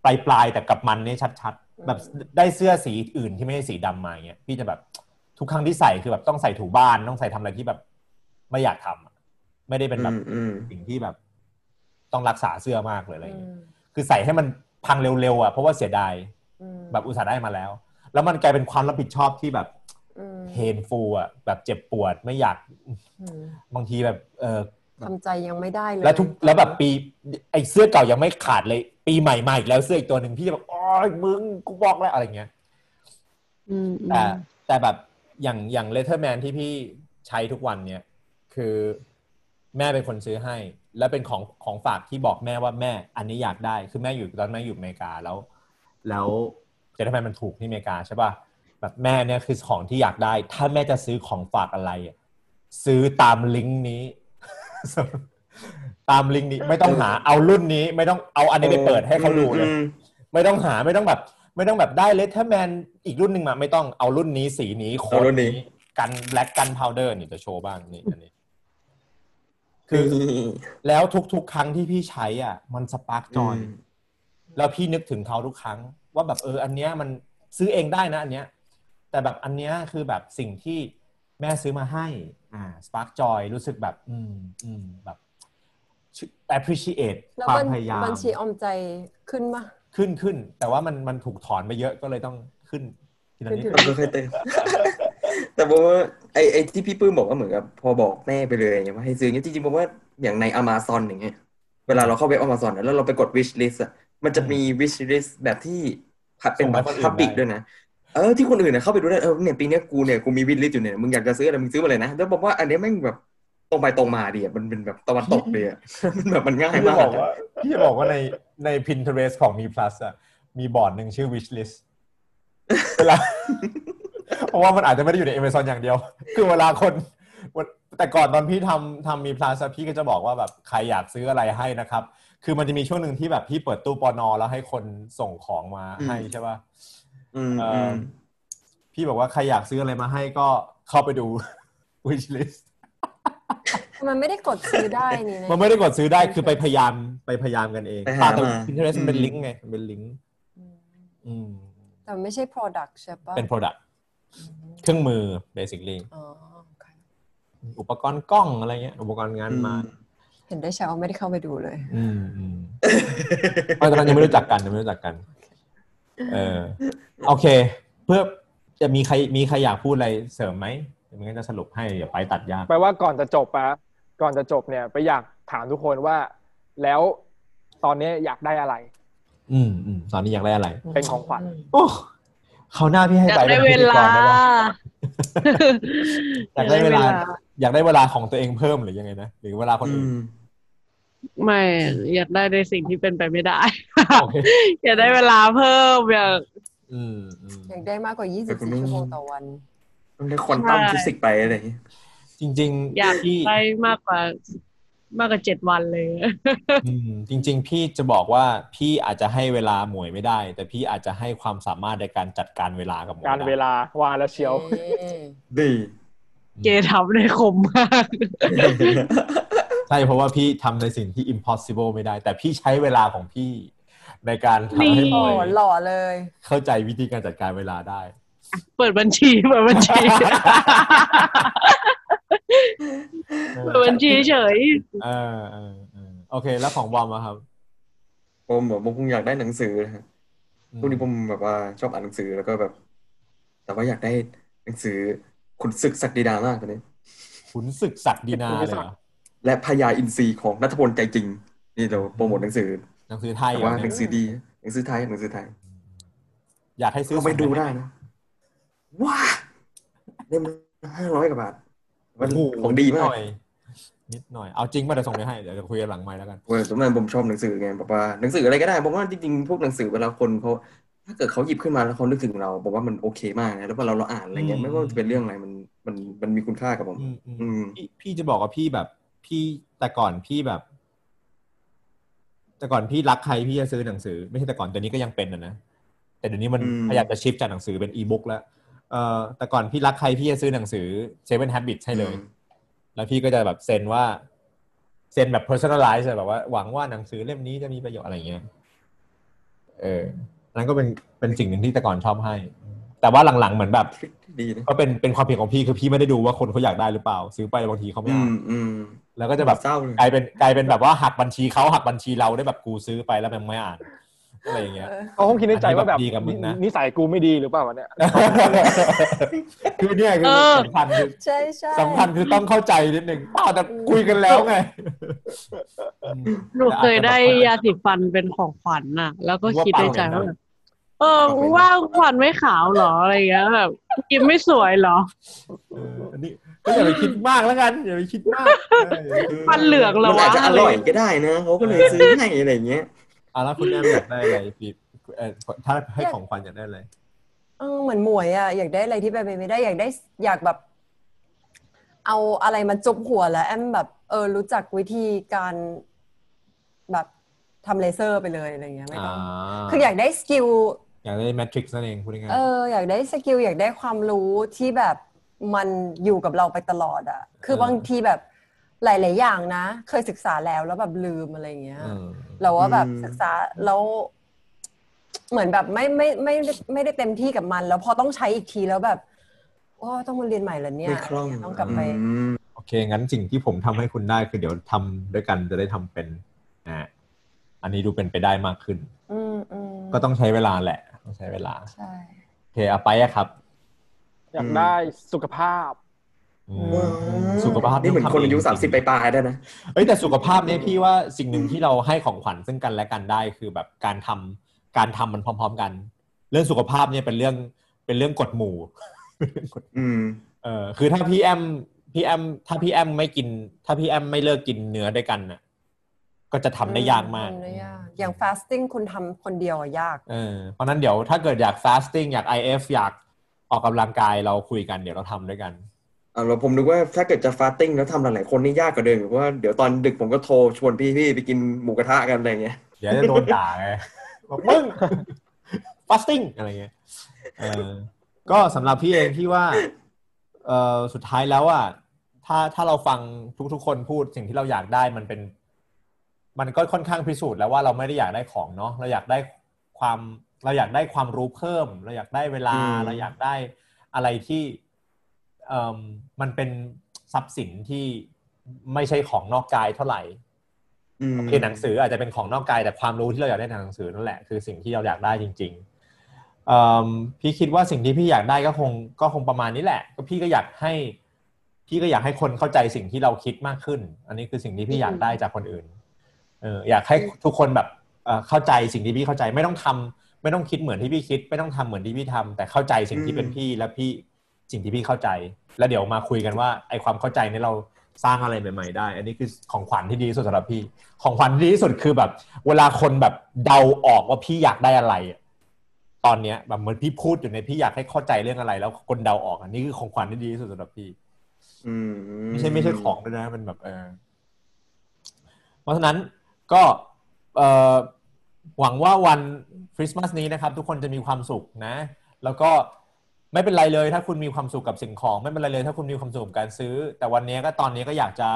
ปลายปลายๆแต่กับมันนี่ชัดๆ แบบได้เสื้อสีอื่นที่ไม่ใช่สีดำมาเงี้ยพี่จะแบบทุกครั้งที่ใส่คือแบบต้องใส่ถูบ้านต้องใส่ทำอะไรที่แบบ ไม่อยากทำอะไม่ได้เป็นแบบอืมอืมสิ่งที่แบบ ต้องรักษาเสื้อมากเลยอะไรอืเงี้ยมคือใส่ให้มันพังเร็วๆอะเพราะว่าเสียดายอืมแบบอุตส่าห์ได้มาแล้ว แล้วมันกลายเป็นความรับผิดชอบที่แบบอืมเพนฟูอะแบบเจ็บปวดไม่อยากอืมบางทีแบบเออ ทำใจยังไม่ได้เลยแล้วทุกแล้วแบบปีไอ้เสื้อเก่ายังไม่ขาดเลย ปีใหม่มาอีกแล้วเสื้ออีกตัวหนึ่งพี่จะแบบอ๋อมึงกูบอกแล้วอะไรเงี้ยอืมอืมแต่แต่แบบอย่างอย่างเลเทอร์แมนที่พี่ใช้ทุกวันเนี่ย คือแม่เป็นคนซื้อให้ แล้วเป็นของของฝากที่บอกแม่ว่าแม่ อันนี้อยากได้คือแม่อยู่ตอนแม่อยู่อเมริกาแล้ว แล้วเลเทอร์แมนมันถูกที่อเมริกาใช่ป่ะแบบแม่เนี่ยคือของที่อยากได้ ถ้าแม่จะซื้อของฝากอะไรอะซื้อตามลิงก์นี้ ตามลิงก์นี้ไม่ต้องหาเอารุ่นนี้ไม่ต้องเอาอันนี้ไปเปิดให้เขาดูเลยอืมไม่ต้องหาไม่ต้องแบบ ไม่ต้องแบบได้เลเทอร์แมนอีกรุ่นหนึ่งมา ไม่ต้องเอารุ่นนี้สีนี้โค้ดเอารุ่นนี้นี้กันแบล็กกันพาวเดอร์นี่จะโชว์บ้างนี่อันนี้ คือแล้วทุกๆ ครั้งที่พี่ใช้อะ มันสปาร์กจอยอืมแล้วพี่นึกถึงเขาทุกครั้ง ว่าแบบเออ อันเนี้ยมันซื้อเองได้นะ อันเนี้ย แต่แบบอันเนี้ยคือแบบสิ่งที่แม่ซื้อมาให้ อ่าสปาร์กจอยรู้สึกแบบอืมอืมแบบ appreciate แล้วความบัญพยายามบัญชีออมใจขึ้นมาขึ้นขึ้น แต่ว่ามันมันถูกถอนไปเยอะก็เลยต้องขึ้นทีละนิดขึ้นเราก็เคยเติมแต่บอกว่าไอ้ไอ้ที่พี่ปื้มบอกว่าเหมือนกับพอบอกแม่ไปเลยอย่างเงี้ยว่าให้ซื้ออย่างเงี้ยจริงๆผมว่าอย่างใน Amazon อย่างเงี้ยเวลาเราเข้าเว็บ Amazon อะแล้วเราไปกด wish list อะมันจะมี wish list แบบที่เป็นแบบส่งให้คนอื่น public ได้ด้วยนะ เออที่คนอื่นเนี่ยเข้าไปดูได้เออเนี่ยปีเนี้ยกูเนี่ยกูมี wish list อยู่เนี่ยมึงอยากจะซื้ออะไรมึงซื้อมาเลยนะแล้วบอกว่าอันเนี้ยแม่งแบบตรงไปตรงมาดีอะมันเป็นแบบตะวันตกเลยอะมันแบบมันง่ายพี่จะมากบอกว่าพี่จะบอกว่าในใน Pinterest ของมี plus อะมีบอร์ดหนึ่งชื่อ wish list เวลาเพราะว่ามันอาจจะไม่ได้อยู่ใน Amazon อย่างเดียว คือเวลาคนแต่ก่อนตอนพี่ทำทำมี plus อะพี่ก็จะบอกว่าแบบใครอยากซื้ออะไรให้นะครับ คือมันจะมีช่วงหนึ่งที่แบบพี่เปิดตู้ปอนอแล้วให้คนส่งของมาให้ใช่ป่ะ อืมเอ่อือมพี่บอกว่าใครอยากซื้ออะไรมาให้ก็เข้าไปดู wish list มันไม่ได้กดซื้อได้นี่นะมันไม่ได้กดซื้อได้คือไปพยายามไปพยายามกันเองไปปาหาแต่มา Pinterest มันเป็นอืมลิงก์ไงมันเป็นลิงก์อืมอืมแต่มันไม่ใช่ product ใช่ปะเป็น product เครื่องมือ basically อ๋อโอเคอุปกรณ์กล้องอะไรเงี้ย อุปกรณ์งานมา เห็นได้เช้าไม่ได้เข้าไปดูเลยอืมอืมเพราะตอนนั้นยังไม่รู้จักกันยังไม่รู้จักกัน เออโอเค เพื่อจะมีใครมีใครอยากพูดอะไรเสริมไหมเดี๋ยวมันก็จะสรุปให้เดี๋ยวไปตัดยากแปลว่าก่อนจะจบอะก่อนจะจบเนี่ย ไปอยากถามทุกคนว่า แล้วตอนนี้อยากได้อะไร อืมอืมตอนนี้อยากได้อะไร เป็นของขวัญโอ้เขาวหน้าพี่ให้อยาไปกได้ป็นเวพิธีกลารได้ปะอยากได้เวลา อยากได้เวลาของตัวเองเพิ่มหรือยังไงนะหรือเวลาคนอือื่นม ไม่อยากได้ในสิ่งที่เป็นไปไม่ได้โอเคอยากได้เวลาเพิ่มอยากอืมอืมอยากได้มากกว่าแต่คุณ24ไม่ชั่วโมงต่อวันต้องได้ควอนตัมใช่ฟิสิกส์ไปอะไรอย่างเงี้ยจริง ๆ อยากพี่ได้มากกว่ามากกว่าเจ็ดวันเลยอืมจริง ๆ พี่จะบอกว่าพี่อาจจะให้เวลาหมวยไม่ได้ แต่พี่อาจจะให้ความสามารถในการจัดการเวลากับหมวยการได้เวลาวางแล้วเชียวเอ๊ะดี เกทำได้คมมากใช่เพราะว่าพี่ทำในสิ่งที่ impossible ไม่ได้ แต่พี่ใช้เวลาของพี่ ในการทำให้นี่หมโอ้วยหล่อเลย เข้าใจวิธีการจัดการเวลาได้ เปิดบัญชีเปิดบัญชีเปิดบัญชีเฉยเออเออเออโอเค แล้วของบอมอะครับผมแบบผมคงอยากได้หนังสือนะฮะอืมพวกนี้ผมแบบว่าชอบอ่านหนังสือแล้วก็แบบ แต่ว่าอยากได้หนังสือขุนศึกศักดินามากตอนนี้ขุนศึกศักดินาเลยเหรอ และพญาอินทรีของนัทพลใจจริง นี่เราโปรโมทหนังสือหนังสือไทยแต่เหรอว่าหเนี่นัยงสือดีหนังสือไทยหนังสือไทย อยากให้ซื้อเข้าไปส่งดูหมได้นะว้าเล่มห้าร้อยกว่าบาทมันโโหของดีมานิกหน่อยนิดหน่อย เอาจริงมาเดี๋ยวส่งไปให้ เดี๋ยวจะคุยกันหลังไมค์แล้วกันเว้ยสมมติผมชอบหนังสือไงแบบว่าหนังสืออะไรก็ได้ผมว่าจริงๆพวกหนังสือเวลาคนเขาถ้าเกิดเขาหยิบขึ้นมาแล้วเขานึกถึงเราผมว่ามันโอเคมากนะแล้วพอเราเราอ่านอะไรเงี้ยอืมไม่ว่าจะเป็นเรื่องอะไรมันมันมันมีคุณค่ากับผมอืมอืมอืมพี่พี่จะบอกว่าพี่แบบ พี่แต่ก่อนพี่แบบ แต่ก่อนพี่รักใครพี่จะซื้อหนังสือ ไม่ใช่แต่ก่อนเดี๋ยวนี้ก็ยังเป็นนะนะแต่เดี๋ยวนี้มันอืมพยายามจะชิฟจากหนังสือเป็นอีบุ๊กแล้วเอ่อแต่ก่อนพี่รักใครพี่จะซื้อหนังสือ Seven Habits ให้เลย แล้วพี่ก็จะแบบเซ็นว่าเซ็นแบบ personalize อะแบบว่าหวังว่าหนังสือเล่มนี้จะมีประโยชน์อะไรอย่างเงี้ย เอออันนั้นก็เป็นเป็นสิ่งหนึ่งที่แต่ก่อนชอบให้ แต่ว่าหลังๆเหมือนแบบดีนะก็เป็นเป็นความผิดของพี่คือพี่ไม่ได้ดูว่าคนเขาอยากได้หรือเปล่า ซื้อไปบางทีเขาไม่อือ่ามนอืมแล้วก็จะแบบเศร้าเลยกลายเป็นกลายเป็นแบบว่าหักบัญชีเขาหักบัญชีเราได้แบบกูซื้อไปแล้วมันไม่อ่านอะไรอย่างเงี้ยเขาคงคิดในใจว่าแบบดีกับมึงนะนิสัยกูไม่ดีหรือเปล่าวะเนี่ยคือเนี่ยคือเออสำคัญคือใช่ใช่สำคัญคือต้องเข้าใจนิดหนึ่งเปล่าแต่คุยกันแล้วไงหนูเคยได้ยาสีฟันเป็นของขวัญน่ะ แล้วก็คิดในใจว่าแบบ เออว่าขวัญไม่ขาวเหรออะไรอย่างเงี้ยแบบกินไม่สวยเหรอเอออันนี้ก็อย่าไปคิดมากแล้วกันอย่าไปคิดมากเออฟันเหลืองเหรอมันวะอาจจะอร่อยก็ได้นะเขาก็เลยซื้อให้อะไรเงี้ยอะแล้วคุณแอมอยากได้อะไรพี่เออถ้าให้ของขวัญอยากได้อะไรเออเหมือนหมวยอะอยากได้อะไรที่ไปนไปไม่ได้อยากได้อยากแบบ เอาอะไรมาจุบหัวแล้วแอมแบบเออรู้จักวิธีการแบบทำเลเซอร์ไปเลยอะไรเงี้ยไม่อ่าต้องคืออยากได้ skill อยากได้แมทริกซ์นั่นเองพูดง่ายเอออยากได้สกิลอยากได้ความรู้ที่แบบมันอยู่กับเราไปตลอดอะ่ะ คือบางทีแบบหลาย ๆ อย่างนะ เคยศึกษาแล้วแล้วแบบลืมอะไรเงี้ยๆอืมเราว่าแบบอืมศึกษาแล้วเหมือนแบบไม่ไม่ไม่ไม่ไม่ได้เต็มที่กับมัน แล้วพอต้องใช้อีกทีแล้วแบบโอ้ต้องมาเรียนใหม่แล้วเนี่ยไม่คล่องต้องกลับไปอืมโอเค งั้นสิ่งที่ผมทำให้คุณได้คือเดี๋ยวทำด้วยกันจะได้ทำเป็นนะฮะอันนี้ดูเป็นไปได้มากขึ้นอืมอืมก็ต้องใช้เวลาแหละ ต้องใช้เวลาใช่โอเคเอาไปอะครับ อยากได้สุขภาพอืมสุขภาพนี่เหมือนคนอายุสามสิบปลายๆได้นะเอ้ยแต่สุขภาพเนี่ยพี่ว่าสิ่งหนึ่งที่เราให้ของขวัญซึ่งกันและกันได้คือแบบการทำการทำมันพร้อม ๆ กัน เรื่องสุขภาพเนี่ยเป็นเรื่องเป็นเรื่องกฎหมู่อืมเออคือถ้าพี่แอมพี่แอมถ้าพี่แอมไม่กิน ถ้าพี่แอมไม่เลิกกินเนื้อด้วยกันน่ะ ก็จะทำได้ยากมากทำได้ยาก อย่าง fasting คุณทำคนเดียวอะยากเออเพราะนั้นเดี๋ยวถ้าเกิดอยาก fasting อยาก IF อยากออกกำลังกายเราคุยกันเดี๋ยวเราทำด้วยกันอ่าเราผมนึกว่าถ้าเกิดจะฟาสติ้งแล้วทำหลายๆคนนี่ยากกว่าเดิมเพราะว่าเดี๋ยวตอนดึกผมก็โทรชวนพี่ๆไปกินหมูกระทะกันอะไรเงี้ยเดี๋ยวจะโดนด่าไงบอกมึง fasting อะไรเงี้ยเออก็สำหรับพี่เองที่ว่าเออสุดท้ายแล้วอะถ้าถ้าเราฟังทุกๆคนพูดสิ่งที่เราอยากได้มันเป็น มันก็ค่อนข้างพิสูจน์แล้วว่าเราไม่ได้อยากได้ของเนาะเราอยากได้ความเราอยากได้ความรู้เพิ่ม เราอยากได้เวลาอืมเราอยากได้อะไรที่เอ่มมันเป็นทรัพย์สินที่ไม่ใช่ของนอกกายเท่าไหร่อืมคือหนังสืออาจจะเป็นของนอกกายแต่ความรู้ที่เราอยากได้ในหนังสือนั่นแหละคือสิ่งที่เราอยากได้จริงๆเอิ่มพี่คิดว่าสิ่งที่พี่อยากได้ก็คงก็คงประมาณนี้แหละ ก็พี่ก็อยากให้ พี่ก็อยากให้คนเข้าใจสิ่งที่เราคิดมากขึ้น อันนี้คือสิ่งที่พี่อยากได้จากคนอื่น เอออยากให้ทุกคนแบบเอ่อเข้าใจสิ่งที่พี่เข้าใจไม่ต้องทำไม่ต้องคิดเหมือนที่พี่คิด ไม่ต้องทำเหมือนที่พี่ทำแต่เข้าใจสิ่งที่เป็นพี่และพี่สิ่งที่พี่เข้าใจ แล้วเดี๋ยวมาคุยกันว่าไอความเข้าใจนี้เราสร้างอะไรใหม่ ๆ ได้ อันนี้คือของขวัญที่ดีที่สุดสำหรับพี่ ของขวัญที่ดีที่สุดคือแบบ เวลาคนแบบเดาออกว่าพี่อยากได้อะไรอะตอนเนี้ยแบบเหมือนพี่พูดอยู่ในพี่อยากให้เข้าใจเรื่องอะไร แล้วคนเดาออกอันนี้คือของขวัญที่ดีที่สุดสำหรับพี่อืมไม่ใช่ไม่ใช่ของด้วยนะมันแบบเออเพราะฉะนั้น ก็หวังว่าวันคริสต์มาสนี้นะครับ ทุกคนจะมีความสุขนะ แล้วก็ไม่เป็นไรเลย ถ้าคุณมีความสุขกับสิ่งของ ไม่เป็นไรเลย ถ้าคุณมีความสุขกับการซื้อ แต่วันนี้ก็ตอนนี้ก็อยากจะ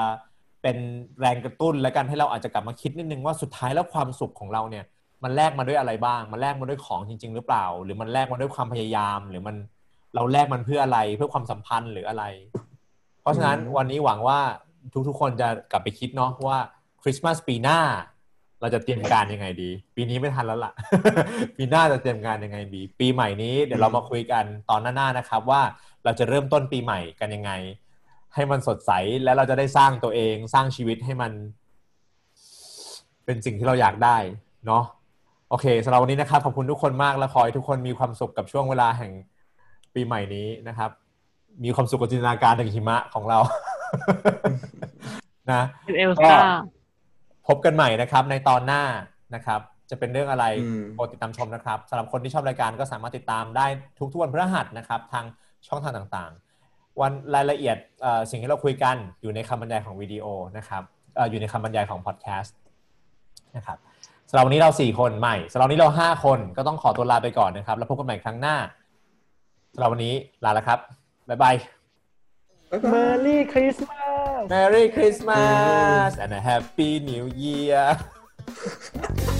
เป็นแรงกระตุ้นและกันให้เราอาจจะกลับมาคิดนิดนึงว่าสุดท้ายแล้วความสุขของเราเนี่ย มันแลกมาด้วยอะไรบ้าง มันแลกมาด้วยของจริง ๆ หรือเปล่า หรือมันแลกมาด้วยความพยายาม หรือมันเราแลกมันเพื่ออะไรเพื่อความสัมพันธ์หรืออะไร เพราะฉะนั้นวันนี้หวังว่าทุกๆคนจะกลับไปคิดเนาะว่า ริสต์มาสปีหน้า เราจะเตรียมการยังไงดี ปีนี้ไม่ทันแล้วล่ะ ปีหน้าจะเตรียมการยังไงดี ปีใหม่นี้เดี๋ยวเรามาคุยกันตอนหน้าๆนะครับ ว่าเราจะเริ่มต้นปีใหม่กันยังไง ให้มันสดใสและเราจะได้สร้างตัวเองสร้างชีวิตให้มัน เป็นสิ่งที่เราอยากได้เนาะโอเคสำหรับวันนี้นะครับขอบคุณทุกคนมากและขอให้ทุกคนมีความสุขกับช่วงเวลาแห่งปีใหม่นี้นะครับ มีความสุขกับจินตนาการในหิมะของเรา นะเป็นเอลซ่า พบกันใหม่นะครับ ในตอนหน้านะครับ จะเป็นเรื่องอะไรอืมโปรดติดตามชมนะครับสำหรับคนที่ชอบรายการก็สามารถติดตามได้ทุกๆวันพฤหัสนะครับ ทางช่องทางต่างๆ วันรายละเอียดเอ่อสิ่งที่เราคุยกันอยู่ในคำบรรยายของวิดีโอนะครับเอ่ออยู่ในคำบรรยายของพอดแคสต์นะครับสำหรับวันนี้เราสี่คนใหม่สำหรับวันนี้เราห้าคนก็ต้องขอตัวลาไปก่อนนะครับ แล้วพบกันใหม่ครั้งหน้าสำหรับวันนี้ลาแล้วครับบ๊ายบายบ๊ายเมบาอยร์รี่คริสต์มาส Merry Christmas and a Happy New Year [laughs]